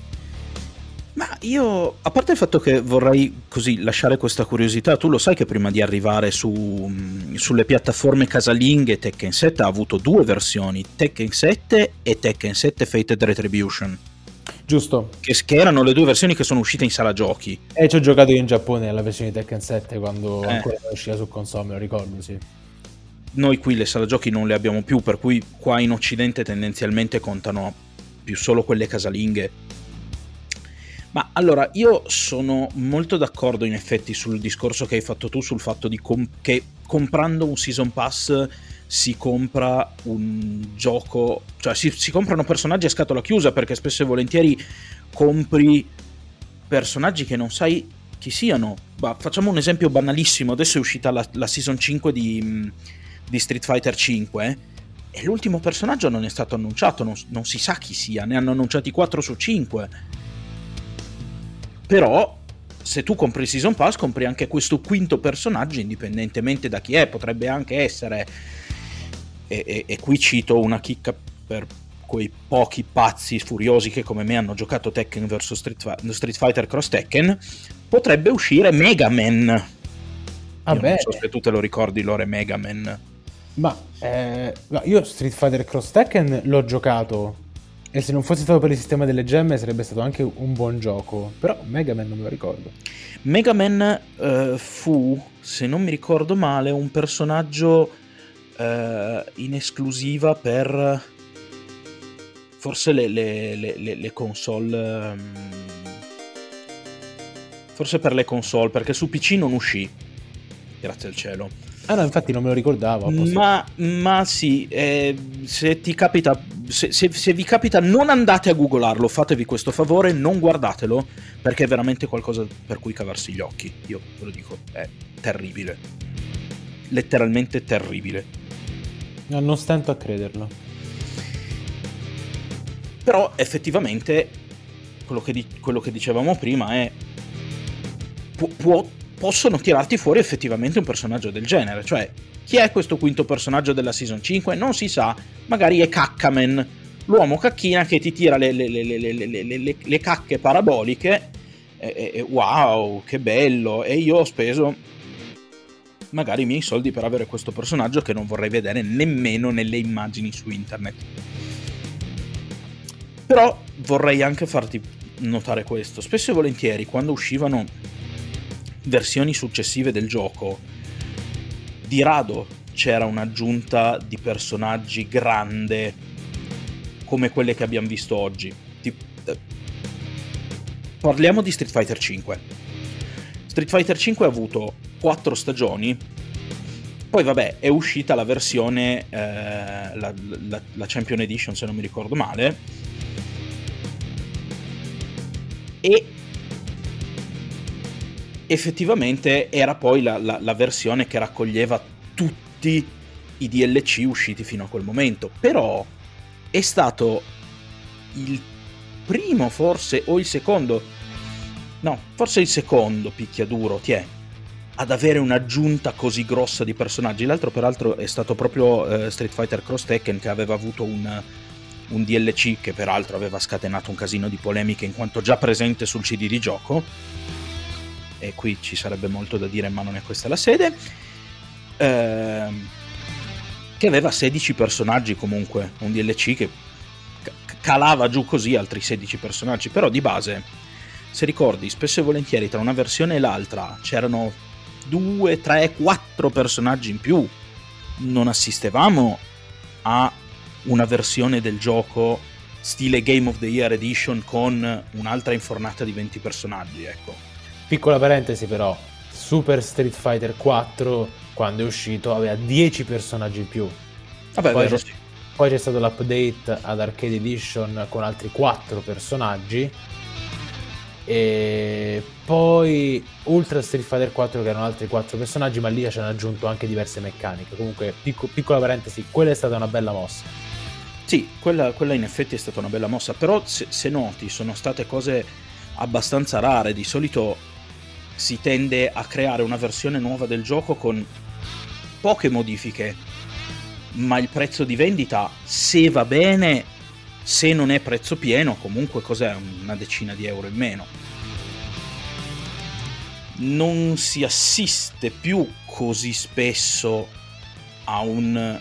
Ma io, a parte il fatto che vorrei così lasciare questa curiosità, tu lo sai che prima di arrivare su, mm, sulle piattaforme casalinghe Tekken 7 ha avuto due versioni, Tekken 7 e Tekken 7 Fated Retribution. Giusto. Che, che, erano le due versioni che sono uscite in sala giochi. E ci ho giocato io in Giappone nella versione di Tekken 7 quando eh. ancora non usciva su console, me lo ricordo, sì. Noi qui le sala giochi non le abbiamo più, per cui qua in Occidente tendenzialmente contano più solo quelle casalinghe ma allora, io sono molto d'accordo in effetti sul discorso che hai fatto tu sul fatto com- che comprando un season pass si compra un gioco, cioè si, si, comprano personaggi a scatola chiusa perché spesso e volentieri compri personaggi che non sai chi siano. Bah, facciamo un esempio banalissimo, adesso è uscita la, la season 5 di, di, Street Fighter 5 e l'ultimo personaggio non è stato annunciato, non, non si sa chi sia, ne hanno annunciati 4 su 5 però se tu compri il Season Pass compri anche questo quinto personaggio indipendentemente da chi è, potrebbe anche essere, e, e, e qui cito una chicca per quei pochi pazzi furiosi che come me hanno giocato Tekken vs Street, Street Fighter Cross Tekken, potrebbe uscire Mega Man. Ah non so se tu te lo ricordi Lore Mega Man. Ma eh, io Street Fighter Cross Tekken l'ho giocato e se non fosse stato per il sistema delle gemme sarebbe stato anche un buon gioco. Però Mega Man non me lo ricordo. Mega Man uh, fu, se non mi ricordo male, un personaggio uh, in esclusiva per forse le, le, le, le console. Um, forse per le console, perché su PC non uscì. Grazie al cielo. Ah no, infatti non me lo ricordavo. Ma, ma, sì, eh, se ti capita, se, se, se, vi capita non andate a googolarlo, fatevi questo favore, non guardatelo, perché è veramente qualcosa per cui cavarsi gli occhi. Io ve lo dico, è terribile. Letteralmente terribile. No, non stento a crederlo. Però effettivamente quello che, di- quello che dicevamo prima è... Pu- può possono tirarti fuori effettivamente un personaggio del genere. Cioè, chi è questo quinto personaggio della season 5? Non si sa, magari è Caccaman, l'uomo cacchina che ti tira le, le, le, le cacche paraboliche. E, e, wow, che bello! E io ho speso magari i miei soldi per avere questo personaggio che non vorrei vedere nemmeno nelle immagini su internet. Però vorrei anche farti notare questo. Spesso e volentieri quando uscivano versioni successive del gioco, di rado c'era un'aggiunta di personaggi grande come quelle che abbiamo visto oggi. Eh, parliamo di Street Fighter 5. Street Fighter 5 ha avuto 4 stagioni, poi vabbè è uscita la versione, eh, la, la, la Champion Edition se non mi ricordo male, e effettivamente era poi la, la, la versione che raccoglieva tutti i DLC usciti fino a quel momento. Però è stato il primo forse o il secondo, no, forse il secondo picchiaduro, ti è, ad avere un'aggiunta così grossa di personaggi. L'altro peraltro è stato proprio eh, Street Fighter Cross Tekken che aveva avuto un, un DLC che peraltro aveva scatenato un casino di polemiche in quanto già presente sul CD di gioco e qui ci sarebbe molto da dire, ma non è questa la sede. Ehm, che aveva 16 personaggi comunque, un DLC che calava giù così altri 16 personaggi, però di base, se ricordi, spesso e volentieri tra una versione e l'altra c'erano 2, 3, 4 personaggi in più, non assistevamo a una versione del gioco stile Game of the Year Edition con un'altra infornata di 20 personaggi, ecco Piccola parentesi però, Super Street Fighter 4 quando è uscito aveva 10 personaggi in più. Vabbè, poi, vero, sì. poi c'è stato l'update ad Arcade Edition con altri 4 personaggi e poi Ultra Street Fighter 4 che erano altri 4 personaggi ma lì ci hanno aggiunto anche diverse meccaniche. Comunque picco, piccola parentesi quella è stata una bella mossa. Sì quella, quella in effetti è stata una bella mossa però se, se noti sono state cose abbastanza rare. Di solito si tende a creare una versione nuova del gioco con poche modifiche ma il prezzo di vendita se va bene se non è prezzo pieno, comunque cos'è una decina di euro in meno. Non si assiste più così spesso a una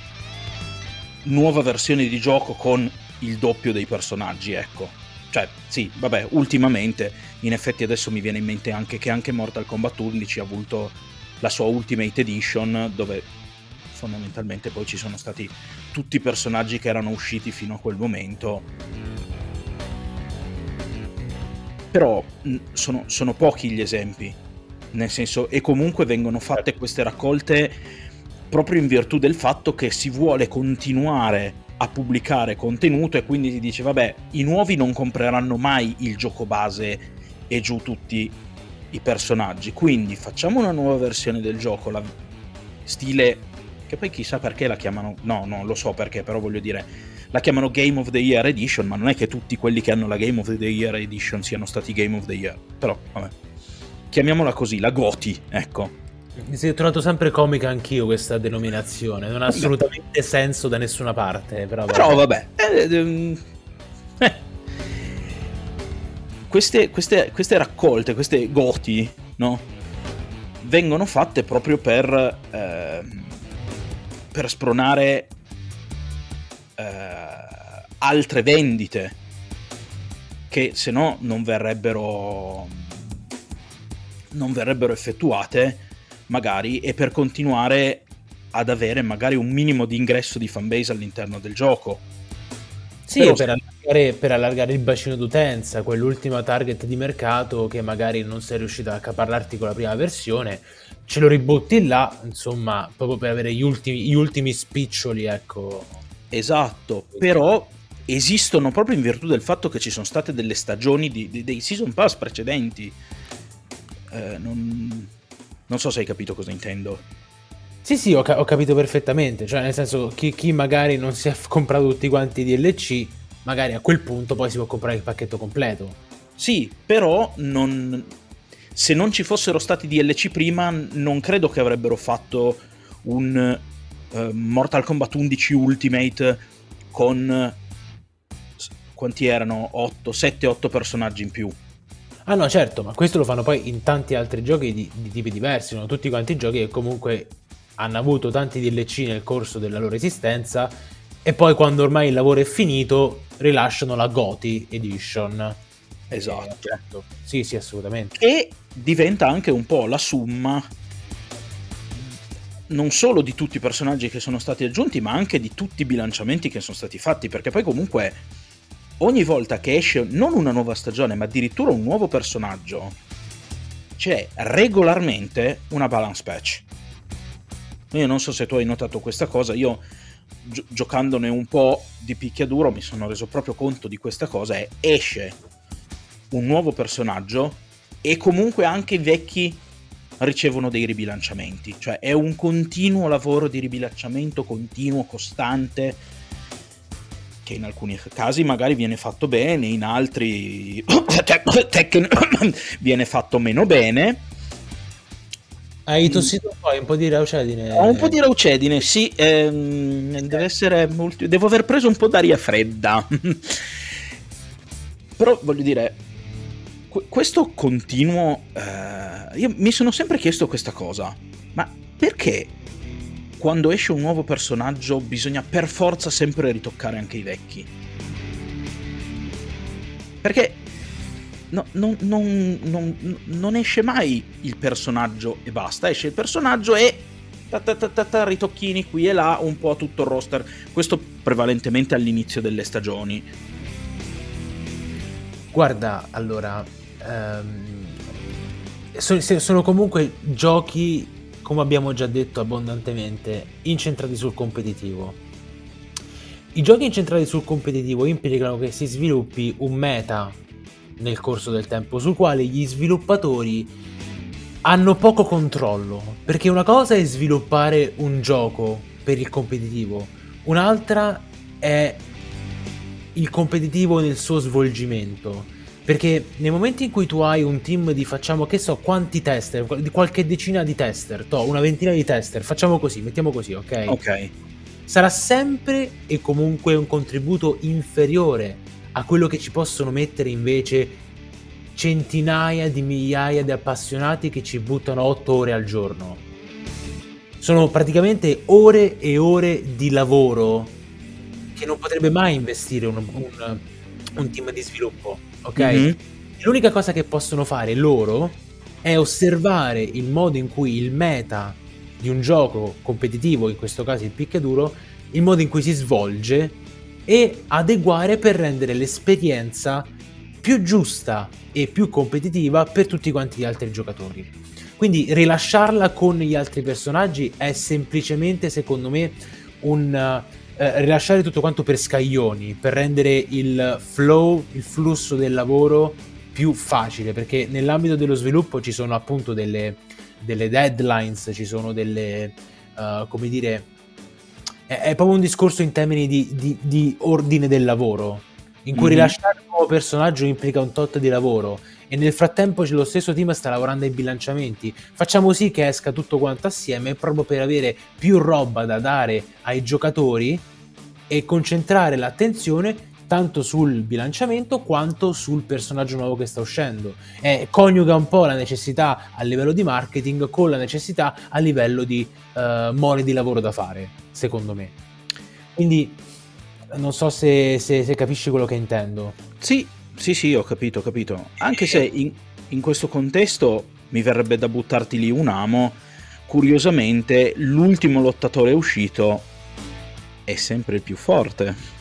nuova versione di gioco con il doppio dei personaggi, ecco. Cioè, sì, vabbè, ultimamente, in effetti adesso mi viene in mente anche che anche Mortal Kombat 11 ha avuto la sua Ultimate Edition, dove fondamentalmente poi ci sono stati tutti i personaggi che erano usciti fino a quel momento. Però sono, sono pochi gli esempi, nel senso, e comunque vengono fatte queste raccolte proprio in virtù del fatto che si vuole continuare a pubblicare contenuto e quindi si dice vabbè i nuovi non compreranno mai il gioco base e giù tutti i personaggi quindi facciamo una nuova versione del gioco la... stile che poi chissà perché la chiamano, no, no, lo so perché, però voglio dire, la chiamano Game of the Year Edition, ma non è che tutti quelli che hanno la Game of the Year Edition siano stati Game of the Year. Però, vabbè. Chiamiamola così, la Goti, ecco. Mi si è trovato sempre comica anch'io questa denominazione, non ha assolutamente senso da nessuna parte. Però, però vabbè. Eh, ehm, eh. Queste, queste, queste, raccolte, queste goti, no? Vengono fatte proprio per eh, per spronare eh, altre vendite che se no non verrebbero non verrebbero effettuate magari e per continuare ad avere magari un minimo di ingresso di fanbase all'interno del gioco sì, Però... per, allargare, per allargare il bacino d'utenza, quell'ultima target di mercato che magari non sei riuscito a accaparrarti con la prima versione, ce lo ributti là, insomma, proprio per avere gli ultimi, gli ultimi spiccioli, ecco. Esatto, però esistono proprio in virtù del fatto che ci sono state delle stagioni di, di, dei season pass precedenti. Eh, non, non, so se hai capito cosa intendo. Sì, sì, ho, ho capito perfettamente. Cioè, nel senso, chi, chi, magari non si è comprato tutti quanti i DLC, magari a quel punto poi si può comprare il pacchetto completo. Sì, però non, se non ci fossero stati DLC prima, non credo che avrebbero fatto un uh, Mortal Kombat 11 Ultimate con quanti erano? 8, 7, 8 personaggi in più. Ah no, certo, ma questo lo fanno poi in tanti altri giochi di, di tipi diversi, sono tutti quanti giochi che comunque hanno avuto tanti DLC nel corso della loro esistenza e poi quando ormai il lavoro è finito rilasciano la GOTI Edition. Esatto. Eh, certo. Sì, sì, assolutamente. E diventa anche un po' la summa non solo di tutti i personaggi che sono stati aggiunti, ma anche di tutti i bilanciamenti che sono stati fatti, perché poi comunque ogni volta che esce non una nuova stagione, ma addirittura un nuovo personaggio, c'è regolarmente una balance patch. Io non so se tu hai notato questa cosa, io gi- giocandone un po' di picchiaduro mi sono reso proprio conto di questa cosa e esce un nuovo personaggio e comunque anche i vecchi ricevono dei ribilanciamenti, cioè è un continuo lavoro di ribilanciamento continuo, costante, che in alcuni casi magari viene fatto bene, in altri viene fatto meno bene. Hai tossito un po', un po' di raucedine? Ho un po' di raucedine, sì, ehm, deve essere molto... devo aver preso un po' d'aria fredda. Però voglio dire, questo continuo... Eh, io mi sono sempre chiesto questa cosa, ma perché quando esce un nuovo personaggio bisogna per forza sempre ritoccare anche i vecchi? Perché no, non, non, non, non, esce mai il personaggio e basta, esce il personaggio e ta ta ta ritocchini qui e là un po' tutto il roster. Questo prevalentemente all'inizio delle stagioni. Guarda, allora, ehm, sono comunque giochi, come abbiamo già detto abbondantemente, incentrati sul competitivo. i giochi incentrati sul competitivo implicano che si sviluppi un meta nel corso del tempo sul quale gli sviluppatori hanno poco controllo, perché una cosa è sviluppare un gioco per il competitivo, un'altra è il competitivo nel suo svolgimento. Perché nei momenti in cui tu hai un team di facciamo che so quanti tester, di qualche decina di tester, to, una ventina di tester, facciamo così, mettiamo così, ok? Ok. Sarà sempre e comunque un contributo inferiore a quello che ci possono mettere invece centinaia di migliaia di appassionati che ci buttano 8 ore al giorno. Sono praticamente ore e ore di lavoro che non potrebbe mai investire un, un, un team di sviluppo, ok? Mm-hmm. L'unica cosa che possono fare loro è osservare il modo in cui il meta di un gioco competitivo, in questo caso il picchiaduro, il modo in cui si svolge e adeguare per rendere l'esperienza più giusta e più competitiva per tutti quanti gli altri giocatori. Quindi rilasciarla con gli altri personaggi è semplicemente, secondo me, un eh, rilasciare tutto quanto per scaglioni, per rendere il flow, il flusso del lavoro più facile, perché nell'ambito dello sviluppo ci sono appunto delle, delle deadlines, ci sono delle, uh, come dire, è, è, proprio un discorso in termini di, di, di ordine del lavoro in cui mm-hmm. rilasciare un nuovo personaggio implica un tot di lavoro e nel frattempo lo stesso team sta lavorando ai bilanciamenti. Facciamo sì che esca tutto quanto assieme proprio per avere più roba da dare ai giocatori e concentrare l'attenzione tanto sul bilanciamento quanto sul personaggio nuovo che sta uscendo. E coniuga un po' la necessità a livello di marketing con la necessità a livello di uh, mole di lavoro da fare, secondo me. Quindi non so se, se, se, capisci quello che intendo. Sì, sì, sì, ho capito, ho capito. Anche se in, in questo contesto mi verrebbe da buttarti lì un amo. Curiosamente, l'ultimo lottatore uscito è sempre il più forte.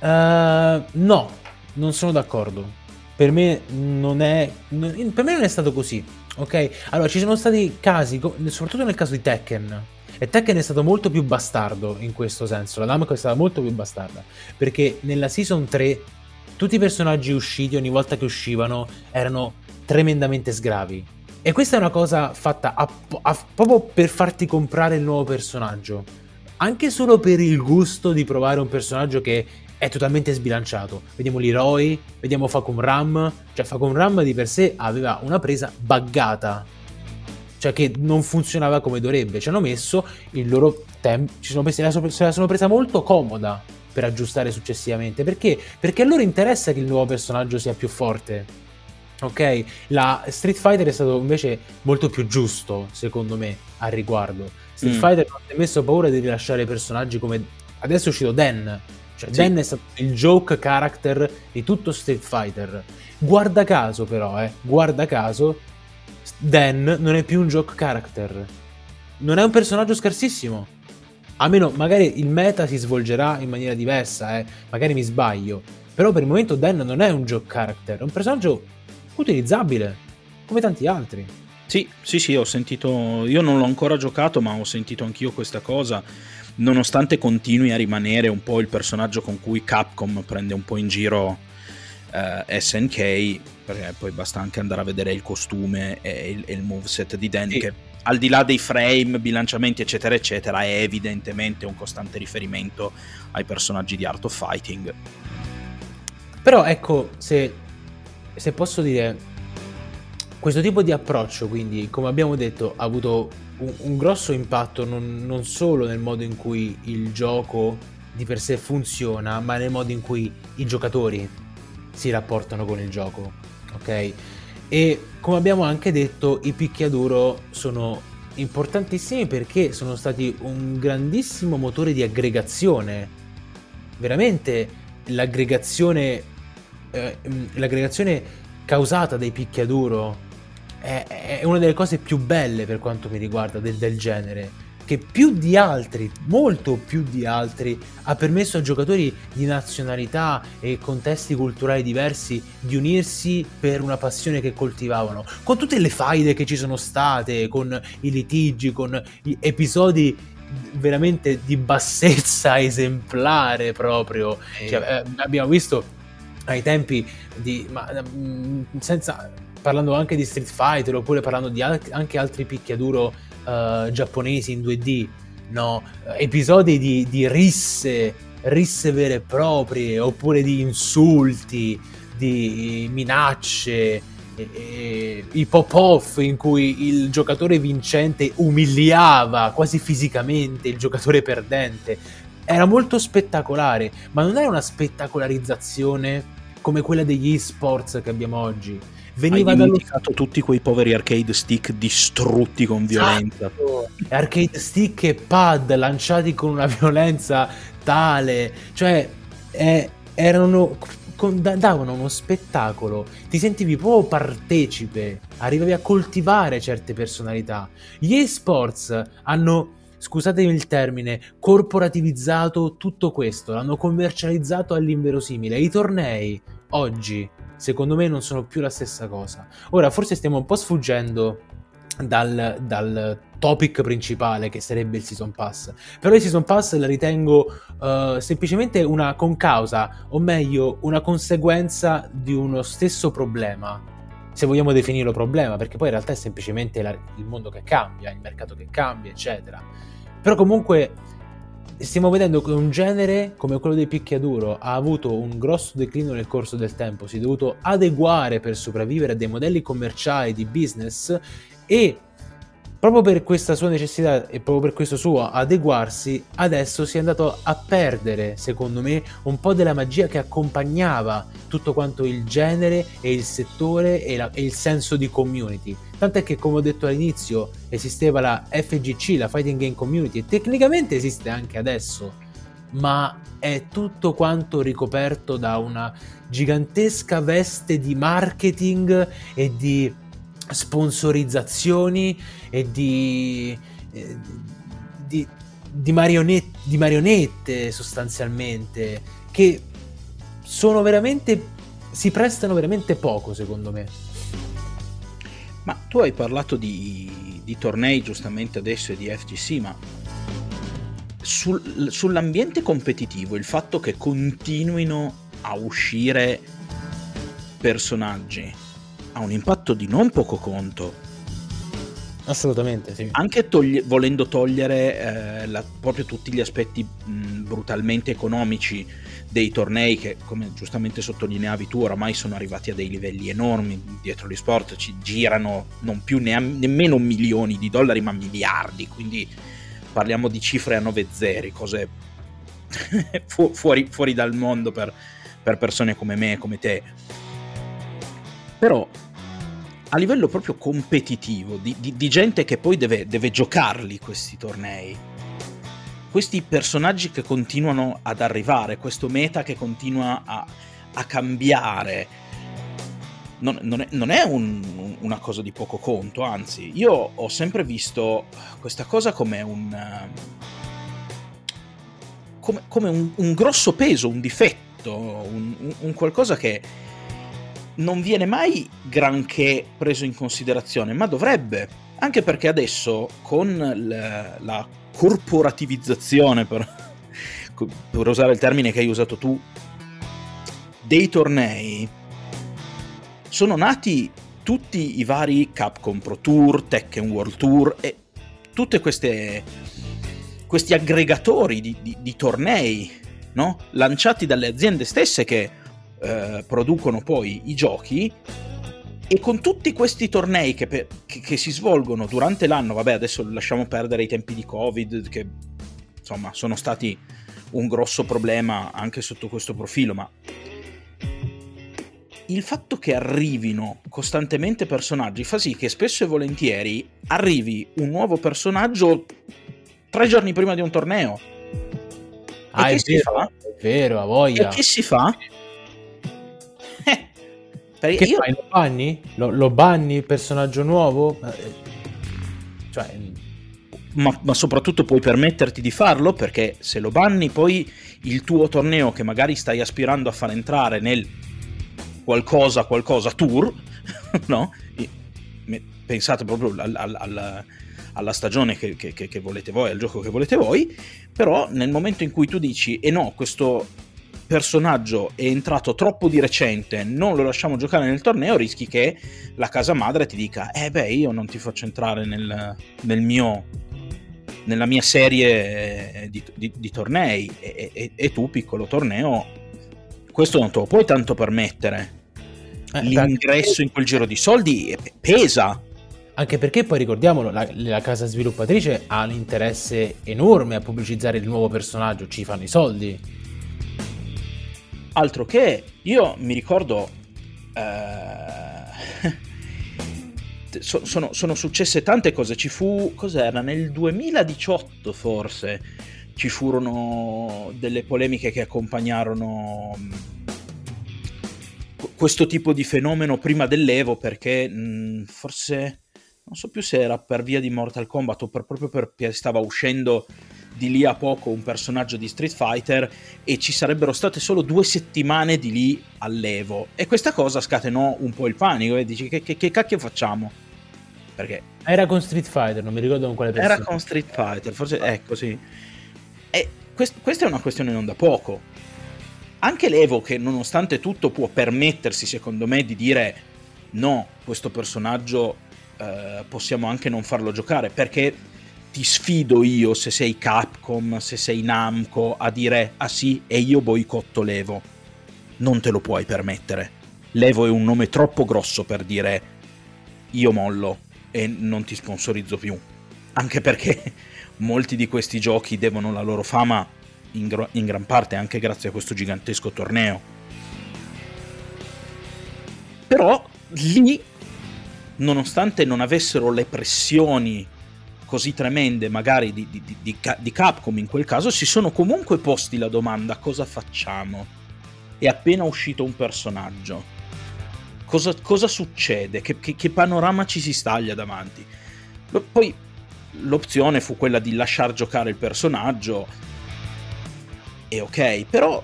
Uh, no, non sono d'accordo. Per me non è. per me non è stato così. Ok? Allora, ci sono stati casi, soprattutto nel caso di Tekken e Tekken è stato molto più bastardo in questo senso. La Namco è stata molto più bastarda. Perché nella season 3 tutti i personaggi usciti ogni volta che uscivano erano tremendamente sgravi. E questa è una cosa fatta a, a, proprio per farti comprare il nuovo personaggio. Anche solo per il gusto di provare un personaggio che è totalmente sbilanciato. Vediamo l'Heroi, vediamo Facum Ram. Cioè, Facum Ram di per sé aveva una presa buggata cioè che non funzionava come dovrebbe. Ci hanno messo il loro tempo, ci sono presi, se la sono presa molto comoda per aggiustare successivamente. Perché? Perché a loro interessa che il nuovo personaggio sia più forte. Ok? La Street Fighter è stato invece molto più giusto, secondo me, al riguardo. Street mm. Fighter non si è messo paura di rilasciare personaggi come. Adesso è uscito Den. Cioè, sì. Dan è stato il joke character di tutto Street Fighter. Guarda caso, però, eh, guarda caso, Dan non è più un joke character. Non è un personaggio scarsissimo. A meno, magari il meta si svolgerà in maniera diversa, eh. magari mi sbaglio. Però per il momento Dan non è un joke character, è un personaggio utilizzabile, come tanti altri. Sì, sì, sì, ho sentito. Io non l'ho ancora giocato, ma ho sentito anch'io questa cosa. Nonostante continui a rimanere un po' il personaggio con cui Capcom prende un po' in giro eh, SNK, perché poi basta anche andare a vedere il costume e il, e il moveset di Dan, sì. che al di là dei frame, bilanciamenti, eccetera, eccetera, è evidentemente un costante riferimento ai personaggi di Art of Fighting. Però ecco, se, se posso dire, questo tipo di approccio, quindi, come abbiamo detto, ha avuto un, un grosso impatto non, non solo nel modo in cui il gioco di per sé funziona, ma nel modo in cui i giocatori si rapportano con il gioco, ok? E come abbiamo anche detto, i picchiaduro sono importantissimi perché sono stati un grandissimo motore di aggregazione. Veramente l'aggregazione, eh, l'aggregazione causata dai picchiaduro è, è, una delle cose più belle per quanto mi riguarda del, del genere che più di altri, molto più di altri, ha permesso a giocatori di nazionalità e contesti culturali diversi di unirsi per una passione che coltivavano. Con tutte le faide che ci sono state, con i litigi, con gli episodi veramente di bassezza esemplare proprio. Cioè, eh, abbiamo visto ai tempi di... Ma, mm, senza, parlando anche di Street Fighter oppure parlando di al- anche altri picchiaduro eh, giapponesi in 2D, no? episodi di, di risse, risse vere e proprie oppure di insulti, di minacce, i pop-off in cui il giocatore vincente umiliava quasi fisicamente il giocatore perdente. Era molto spettacolare, ma non era una spettacolarizzazione come quella degli esports che abbiamo oggi. Veniva dimenticato tutti quei poveri arcade stick distrutti con violenza. Esatto. arcade stick e pad lanciati con una violenza tale, cioè eh, erano con- da- davano uno spettacolo, ti sentivi proprio partecipe, arrivavi a coltivare certe personalità. Gli esports hanno, scusatemi il termine, corporativizzato tutto questo, l'hanno commercializzato all'inverosimile. I tornei oggi, secondo me, non sono più la stessa cosa. Ora, forse stiamo un po' sfuggendo dal, dal topic principale che sarebbe il Season Pass. Però il Season Pass la ritengo eh, semplicemente una concausa, o meglio, una conseguenza di uno stesso problema. Se vogliamo definirlo problema, perché poi in realtà è semplicemente la- il mondo che cambia, il mercato che cambia, eccetera. Però comunque stiamo vedendo che un genere come quello dei picchiaduro ha avuto un grosso declino nel corso del tempo, si è dovuto adeguare per sopravvivere a dei modelli commerciali di business e proprio per questa sua necessità e proprio per questo suo adeguarsi, adesso si è andato a perdere, secondo me, un po' della magia che accompagnava tutto quanto il genere e il settore e, la- e il senso di community. Tant'è che, come ho detto all'inizio, esisteva la FGC, la Fighting Game Community, e tecnicamente esiste anche adesso, ma è tutto quanto ricoperto da una gigantesca veste di marketing e di sponsorizzazioni e di, eh, di, di marionette, di marionette sostanzialmente che sono veramente si prestano veramente poco secondo me. Ma tu hai parlato di, di tornei giustamente adesso e di FGC, ma sul- sull'ambiente competitivo il fatto che continuino a uscire personaggi ha un impatto di non poco conto, assolutamente sì. Anche togli- volendo togliere eh, la- proprio tutti gli aspetti mh, brutalmente economici dei tornei che, come giustamente sottolineavi tu, oramai sono arrivati a dei livelli enormi. Dietro gli sport, ci girano non più neam- nemmeno milioni di dollari, ma miliardi, quindi parliamo di cifre a nove zeri, cose fu- fuori, fuori dal mondo per, per persone come me come te. Però a livello proprio competitivo, di, di- di gente che poi deve, deve giocarli questi tornei, questi personaggi che continuano ad arrivare, questo meta che continua a, a cambiare, non, non è, non è un- una cosa di poco conto, anzi, io ho sempre visto questa cosa come un... come, come un, un grosso peso, un difetto, un- un qualcosa che non viene mai granché preso in considerazione, ma dovrebbe, anche perché adesso con l- la corporativizzazione, per, per usare il termine che hai usato tu, dei tornei, sono nati tutti i vari Capcom Pro Tour, Tekken World Tour e queste questi aggregatori di, di- di tornei no? lanciati dalle aziende stesse che eh, producono poi i giochi e con tutti questi tornei che, pe- che- che si svolgono durante l'anno, vabbè adesso lasciamo perdere i tempi di Covid che insomma sono stati un grosso problema anche sotto questo profilo, ma il fatto che arrivino costantemente personaggi fa sì che spesso e volentieri arrivi un nuovo personaggio tre giorni prima di un torneo. ah che è vero, fa? è vero a E voglia che si fa? Eh, perché che io fai lo banni? Lo, lo banni il personaggio nuovo? Eh, cioè ma, ma soprattutto puoi permetterti di farlo perché se lo banni poi il tuo torneo che magari stai aspirando a far entrare nel qualcosa qualcosa tour no? Pensate proprio al, al- al- alla stagione che, che, che, volete voi, al gioco che volete voi, però nel momento in cui tu dici, e eh no, questo personaggio è entrato troppo di recente, non lo lasciamo giocare nel torneo, rischi che la casa madre ti dica, eh beh, io non ti faccio entrare nel, nel mio nella mia serie di, di, di tornei. E, e, e, tu piccolo torneo questo non te lo puoi tanto permettere. Eh, l'ingresso in quel giro di soldi pesa. Anche perché poi ricordiamolo, la, la, casa sviluppatrice ha un interesse enorme a pubblicizzare il nuovo personaggio, ci fanno i soldi. Altro che, io mi ricordo... Eh, so, sono, sono, successe tante cose, ci fu... cos'era? Nel 2018 forse ci furono delle polemiche che accompagnarono questo tipo di fenomeno prima dell'Evo perché mh, forse non so più se era per via di Mortal Kombat o per, proprio perché stava uscendo di lì a poco un personaggio di Street Fighter e ci sarebbero state solo due settimane di lì all'Evo e questa cosa scatenò un po' il panico e dici che, che, che cacchio facciamo? Perché era con Street Fighter, non mi ricordo con quale persona. Era con Street Fighter, forse ecco sì. E quest- questa è una questione non da poco. Anche l'Evo che nonostante tutto può permettersi secondo me di dire no, questo personaggio eh, possiamo anche non farlo giocare perché ti sfido io se sei Capcom, se sei Namco a dire ah sì e io boicotto l'Evo. Non te lo puoi permettere. L'Evo è un nome troppo grosso per dire io mollo e non ti sponsorizzo più. Anche perché molti di questi giochi devono la loro fama in, gr- in gran parte anche grazie a questo gigantesco torneo. Però lì nonostante non avessero le pressioni così tremende magari di, di, di, di, Capcom in quel caso, si sono comunque posti la domanda cosa facciamo? È appena uscito un personaggio. Cosa, cosa succede? Che, che, che, panorama ci si staglia davanti? Poi l'opzione fu quella di lasciar giocare il personaggio. E ok, però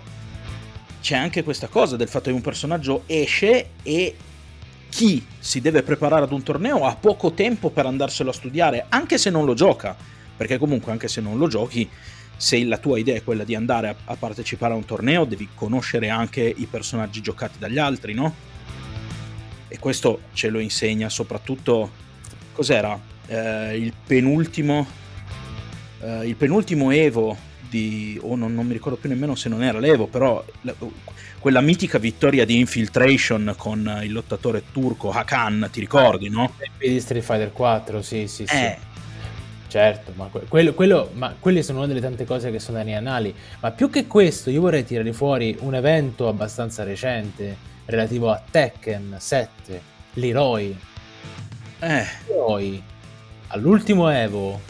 c'è anche questa cosa del fatto che un personaggio esce e chi si deve preparare ad un torneo ha poco tempo per andarselo a studiare, anche se non lo gioca, perché comunque anche se non lo giochi, se la tua idea è quella di andare a, a partecipare a un torneo, devi conoscere anche i personaggi giocati dagli altri, no? E questo ce lo insegna soprattutto, cos'era? Eh, il penultimo, eh, il penultimo Evo di, o oh, non, non, mi ricordo più nemmeno se non era l'Evo, però quella mitica vittoria di Infiltration con il lottatore turco Hakan, ti ricordi, no? Di Street Fighter 4, sì, sì, sì. Eh. Certo, ma, quello, quello, ma quelle sono una delle tante cose che sono nei anali. Ma più che questo, io vorrei tirare fuori un evento abbastanza recente relativo a Tekken 7, l'Heroi. Eh. L'Heroi, all'ultimo Evo,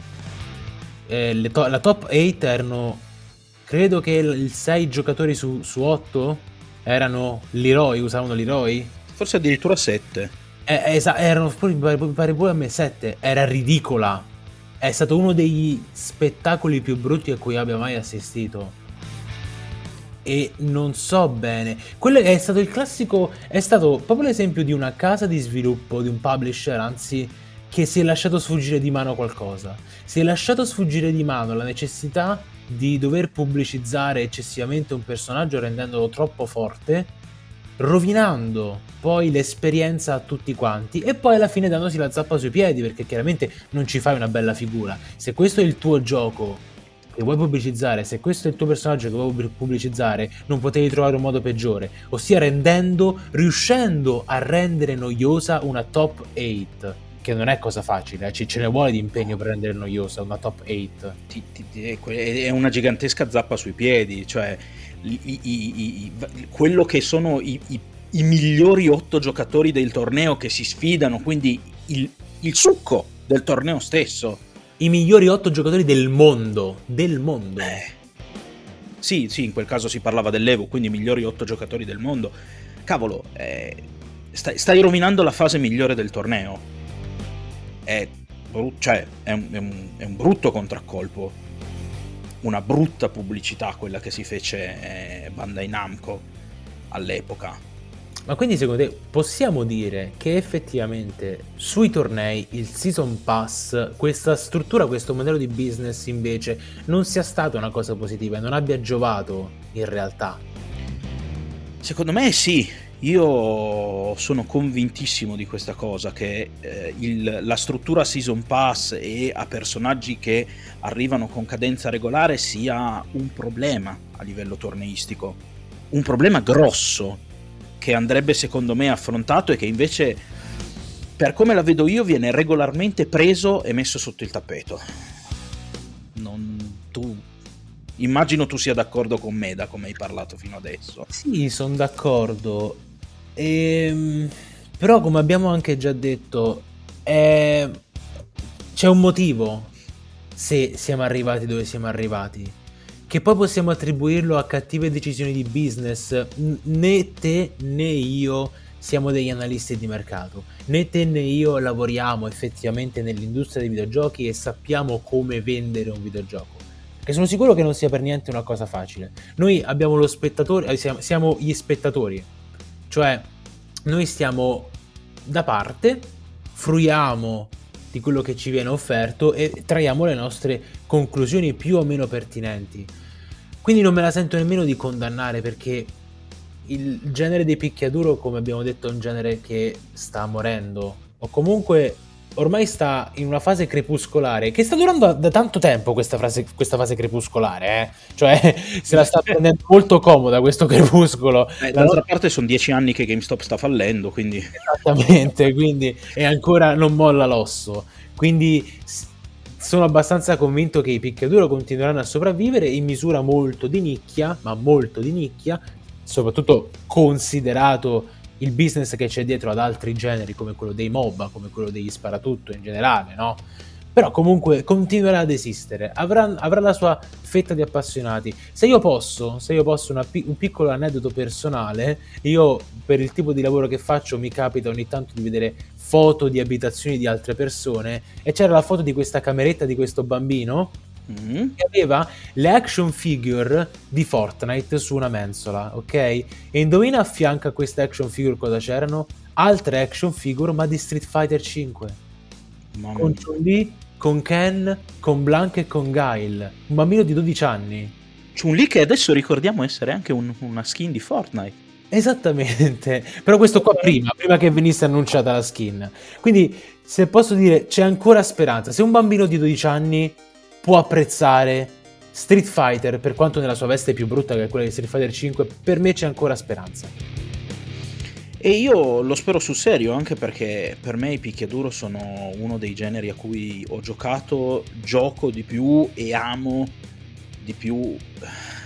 eh, to- la top 8 erano, credo che il 6 giocatori su, su 8 erano l'Heroi, usavano l'Heroi? Forse addirittura 7. Eh, esatto, erano, pare pure a me 7, era ridicola. È stato uno degli spettacoli più brutti a cui abbia mai assistito. E non so bene. Quello è stato il classico. È stato proprio l'esempio di una casa di sviluppo, di un publisher, anzi, che si è lasciato sfuggire di mano qualcosa. Si è lasciato sfuggire di mano la necessità di dover pubblicizzare eccessivamente un personaggio rendendolo troppo forte, rovinando poi l'esperienza a tutti quanti e poi alla fine dandosi la zappa sui piedi perché chiaramente non ci fai una bella figura. Se questo è il tuo gioco che vuoi pubblicizzare, se questo è il tuo personaggio che vuoi pubblicizzare, non potevi trovare un modo peggiore, ossia rendendo, riuscendo a rendere noiosa una top 8 che non è cosa facile, eh? ce ne vuole di impegno per rendere noiosa una top 8. Ti, ti, è una gigantesca zappa sui piedi, cioè i, i, i, quello che sono i, migliori otto giocatori del torneo che si sfidano, quindi il, il succo del torneo stesso. I migliori otto giocatori del mondo, del mondo. Eh. Sì, sì, in quel caso si parlava dell'Evo, quindi i migliori otto giocatori del mondo. Cavolo, eh, stai, stai rovinando la fase migliore del torneo è, cioè, è, un, è, un, è un brutto contraccolpo, una brutta pubblicità quella che si fece eh, Bandai Namco all'epoca. Ma quindi secondo te possiamo dire che effettivamente sui tornei il Season Pass, questa struttura, questo modello di business invece non sia stata una cosa positiva e non abbia giovato in realtà? Secondo me sì, io sono convintissimo di questa cosa, che eh, il, la struttura Season Pass e a personaggi che arrivano con cadenza regolare sia un problema a livello torneistico. Un problema grosso che andrebbe secondo me affrontato e che invece, per come la vedo io, viene regolarmente preso e messo sotto il tappeto. Non tu Immagino tu sia d'accordo con me da come hai parlato fino adesso. Sì, sono d'accordo. Ehm, però come abbiamo anche già detto, è... c'è un motivo se siamo arrivati dove siamo arrivati. Che poi possiamo attribuirlo a cattive decisioni di business. Né te né io siamo degli analisti di mercato. Né te né io lavoriamo effettivamente nell'industria dei videogiochi e sappiamo come vendere un videogioco che sono sicuro che non sia per niente una cosa facile. Noi abbiamo lo spettatore, eh, siamo, siamo gli spettatori, cioè noi stiamo da parte, fruiamo di quello che ci viene offerto e traiamo le nostre conclusioni più o meno pertinenti. Quindi non me la sento nemmeno di condannare perché il genere dei picchiaduro, come abbiamo detto, è un genere che sta morendo o comunque ormai sta in una fase crepuscolare che sta durando da tanto tempo questa, frase, questa fase crepuscolare, eh? cioè se la sta prendendo molto comoda questo crepuscolo. Eh, d'altra parte sono dieci anni che GameStop sta fallendo, quindi... Esattamente, quindi e ancora non molla l'osso. Quindi sono abbastanza convinto che i picchiaduro continueranno a sopravvivere in misura molto di nicchia, ma molto di nicchia, soprattutto considerato il business che c'è dietro ad altri generi come quello dei MOBA, come quello degli sparatutto in generale, no? Però comunque continuerà ad esistere, avrà, avrà la sua fetta di appassionati. Se io posso, se io posso una, un piccolo aneddoto personale, io per il tipo di lavoro che faccio mi capita ogni tanto di vedere foto di abitazioni di altre persone e c'era la foto di questa cameretta di questo bambino mm-hmm. che aveva le action figure di Fortnite su una mensola, ok? E indovina a fianco a queste action figure cosa c'erano? Altre action figure, ma di Street Fighter 5. Mamma con Chun-Li, con Ken, con Blank e con Guile. Un bambino di 12 anni. Chun-Li che adesso ricordiamo essere anche un, una skin di Fortnite. Esattamente, però questo qua prima, prima che venisse annunciata la skin. Quindi, se posso dire, c'è ancora speranza. Se un bambino di 12 anni può apprezzare Street Fighter, per quanto nella sua veste più brutta che quella di Street Fighter 5, per me c'è ancora speranza. E io lo spero sul serio, anche perché per me i picchiaduro sono uno dei generi a cui ho giocato, gioco di più e amo di più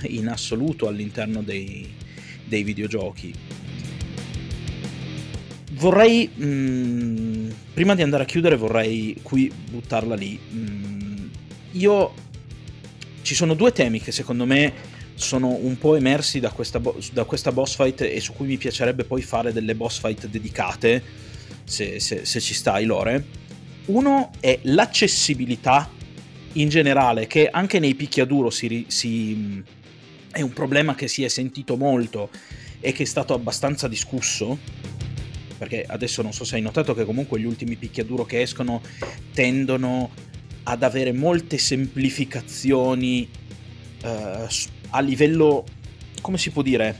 in assoluto all'interno dei, dei videogiochi. Vorrei, mh, mm, prima di andare a chiudere, vorrei qui buttarla lì. Mh, mm, io ci sono due temi che secondo me sono un po' emersi da questa, bo- da questa boss fight e su cui mi piacerebbe poi fare delle boss fight dedicate, se, se, se ci sta Ilore. Uno è l'accessibilità in generale, che anche nei picchiaduro si, si, è un problema che si è sentito molto e che è stato abbastanza discusso. Perché adesso non so se hai notato che comunque gli ultimi picchiaduro che escono tendono ad avere molte semplificazioni eh, a livello, come si può dire,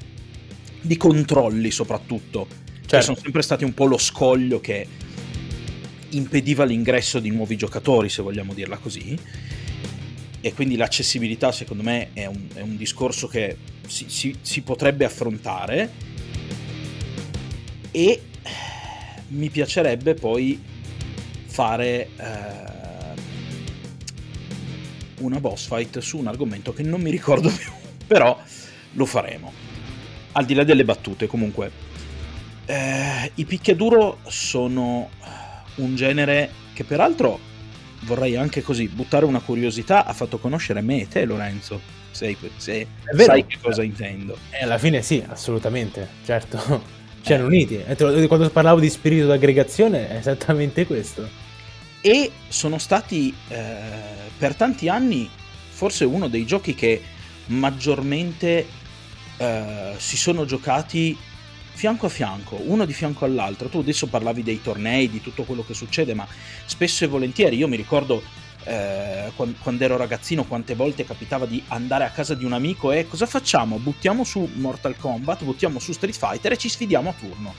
di controlli soprattutto. Cioè, certo. Sono sempre stati un po' lo scoglio che impediva l'ingresso di nuovi giocatori, se vogliamo dirla così. E quindi l'accessibilità, secondo me, è un, è un discorso che si, si, si, potrebbe affrontare. E mi piacerebbe poi fare eh, una boss fight su un argomento che non mi ricordo più, però lo faremo. Al di là delle battute, comunque, eh, i picchiaduro sono un genere che peraltro vorrei anche così buttare una curiosità, ha fatto conoscere me e te Lorenzo, se, se sai che cosa intendo. Eh, alla fine sì, assolutamente, certo. Ci hanno uniti. Quando parlavo di spirito d'aggregazione è esattamente questo e sono stati eh, per tanti anni forse uno dei giochi che maggiormente eh, si sono giocati fianco a fianco, uno di fianco all'altro. Tu adesso parlavi dei tornei, di tutto quello che succede, ma spesso e volentieri io mi ricordo eh, quando, ero ragazzino quante volte capitava di andare a casa di un amico e cosa facciamo? Buttiamo su Mortal Kombat, buttiamo su Street Fighter e ci sfidiamo a turno.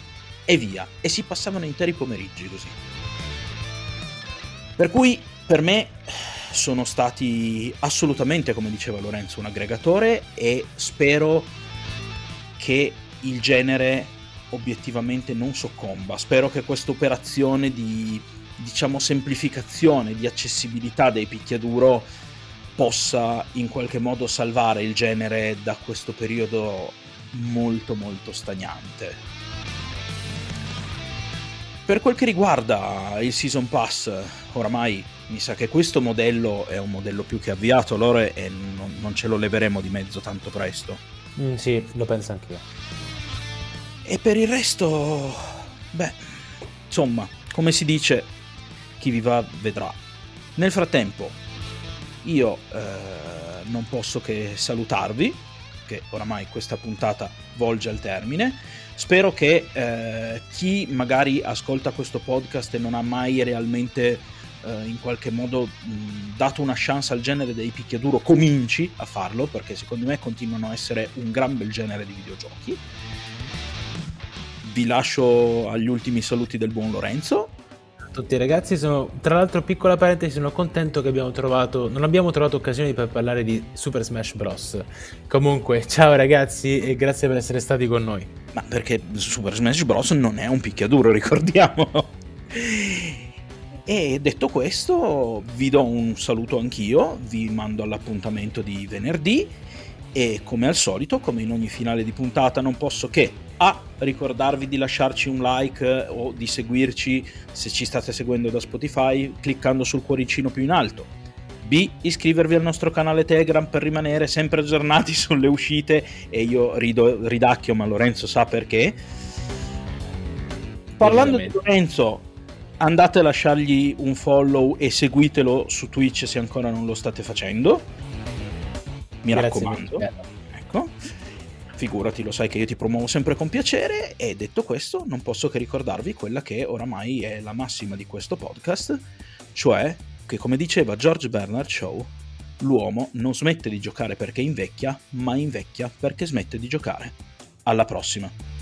E via. E si passavano interi pomeriggi così. Per cui per me sono stati assolutamente, come diceva Lorenzo, un aggregatore e spero che il genere obiettivamente non soccomba. Spero che questa operazione di diciamo semplificazione, di accessibilità dei picchiaduro possa in qualche modo salvare il genere da questo periodo molto molto stagnante. Per quel che riguarda il Season Pass, oramai mi sa che questo modello è un modello più che avviato, Lore, e non, non ce lo leveremo di mezzo tanto presto. Mm, sì, lo penso anch'io. E per il resto, beh, insomma, come si dice, chi vi va vedrà. Nel frattempo, io eh, non posso che salutarvi, che oramai questa puntata volge al termine. Spero che eh, chi magari ascolta questo podcast e non ha mai realmente eh, in qualche modo mh, dato una chance al genere dei picchiaduro cominci a farlo, perché secondo me continuano a essere un gran bel genere di videogiochi vi lascio agli ultimi saluti del buon Lorenzo. A tutti ragazzi, sono, tra l'altro piccola parentesi, sono contento che abbiamo trovato, non abbiamo trovato occasioni per parlare di Super Smash Bros. Comunque, ciao ragazzi e grazie per essere stati con noi. Ma perché Super Smash Bros non è un picchiaduro, ricordiamolo. E detto questo, vi do un saluto anch'io, vi mando all'appuntamento di venerdì e come al solito, come in ogni finale di puntata, non posso che A. Ricordarvi di lasciarci un like eh, o di seguirci se ci state seguendo da Spotify cliccando sul cuoricino più in alto. B. Iscrivervi al nostro canale Telegram per rimanere sempre aggiornati sulle uscite e io rido, ridacchio, ma Lorenzo sa perché. Parlando di Lorenzo, andate a lasciargli un follow e seguitelo su Twitch se ancora non lo state facendo mi Grazie raccomando. Ecco. Figurati, lo sai che io ti promuovo sempre con piacere e detto questo non posso che ricordarvi quella che oramai è la massima di questo podcast, cioè che come diceva George Bernard Shaw, l'uomo non smette di giocare perché invecchia, ma invecchia perché smette di giocare. Alla prossima!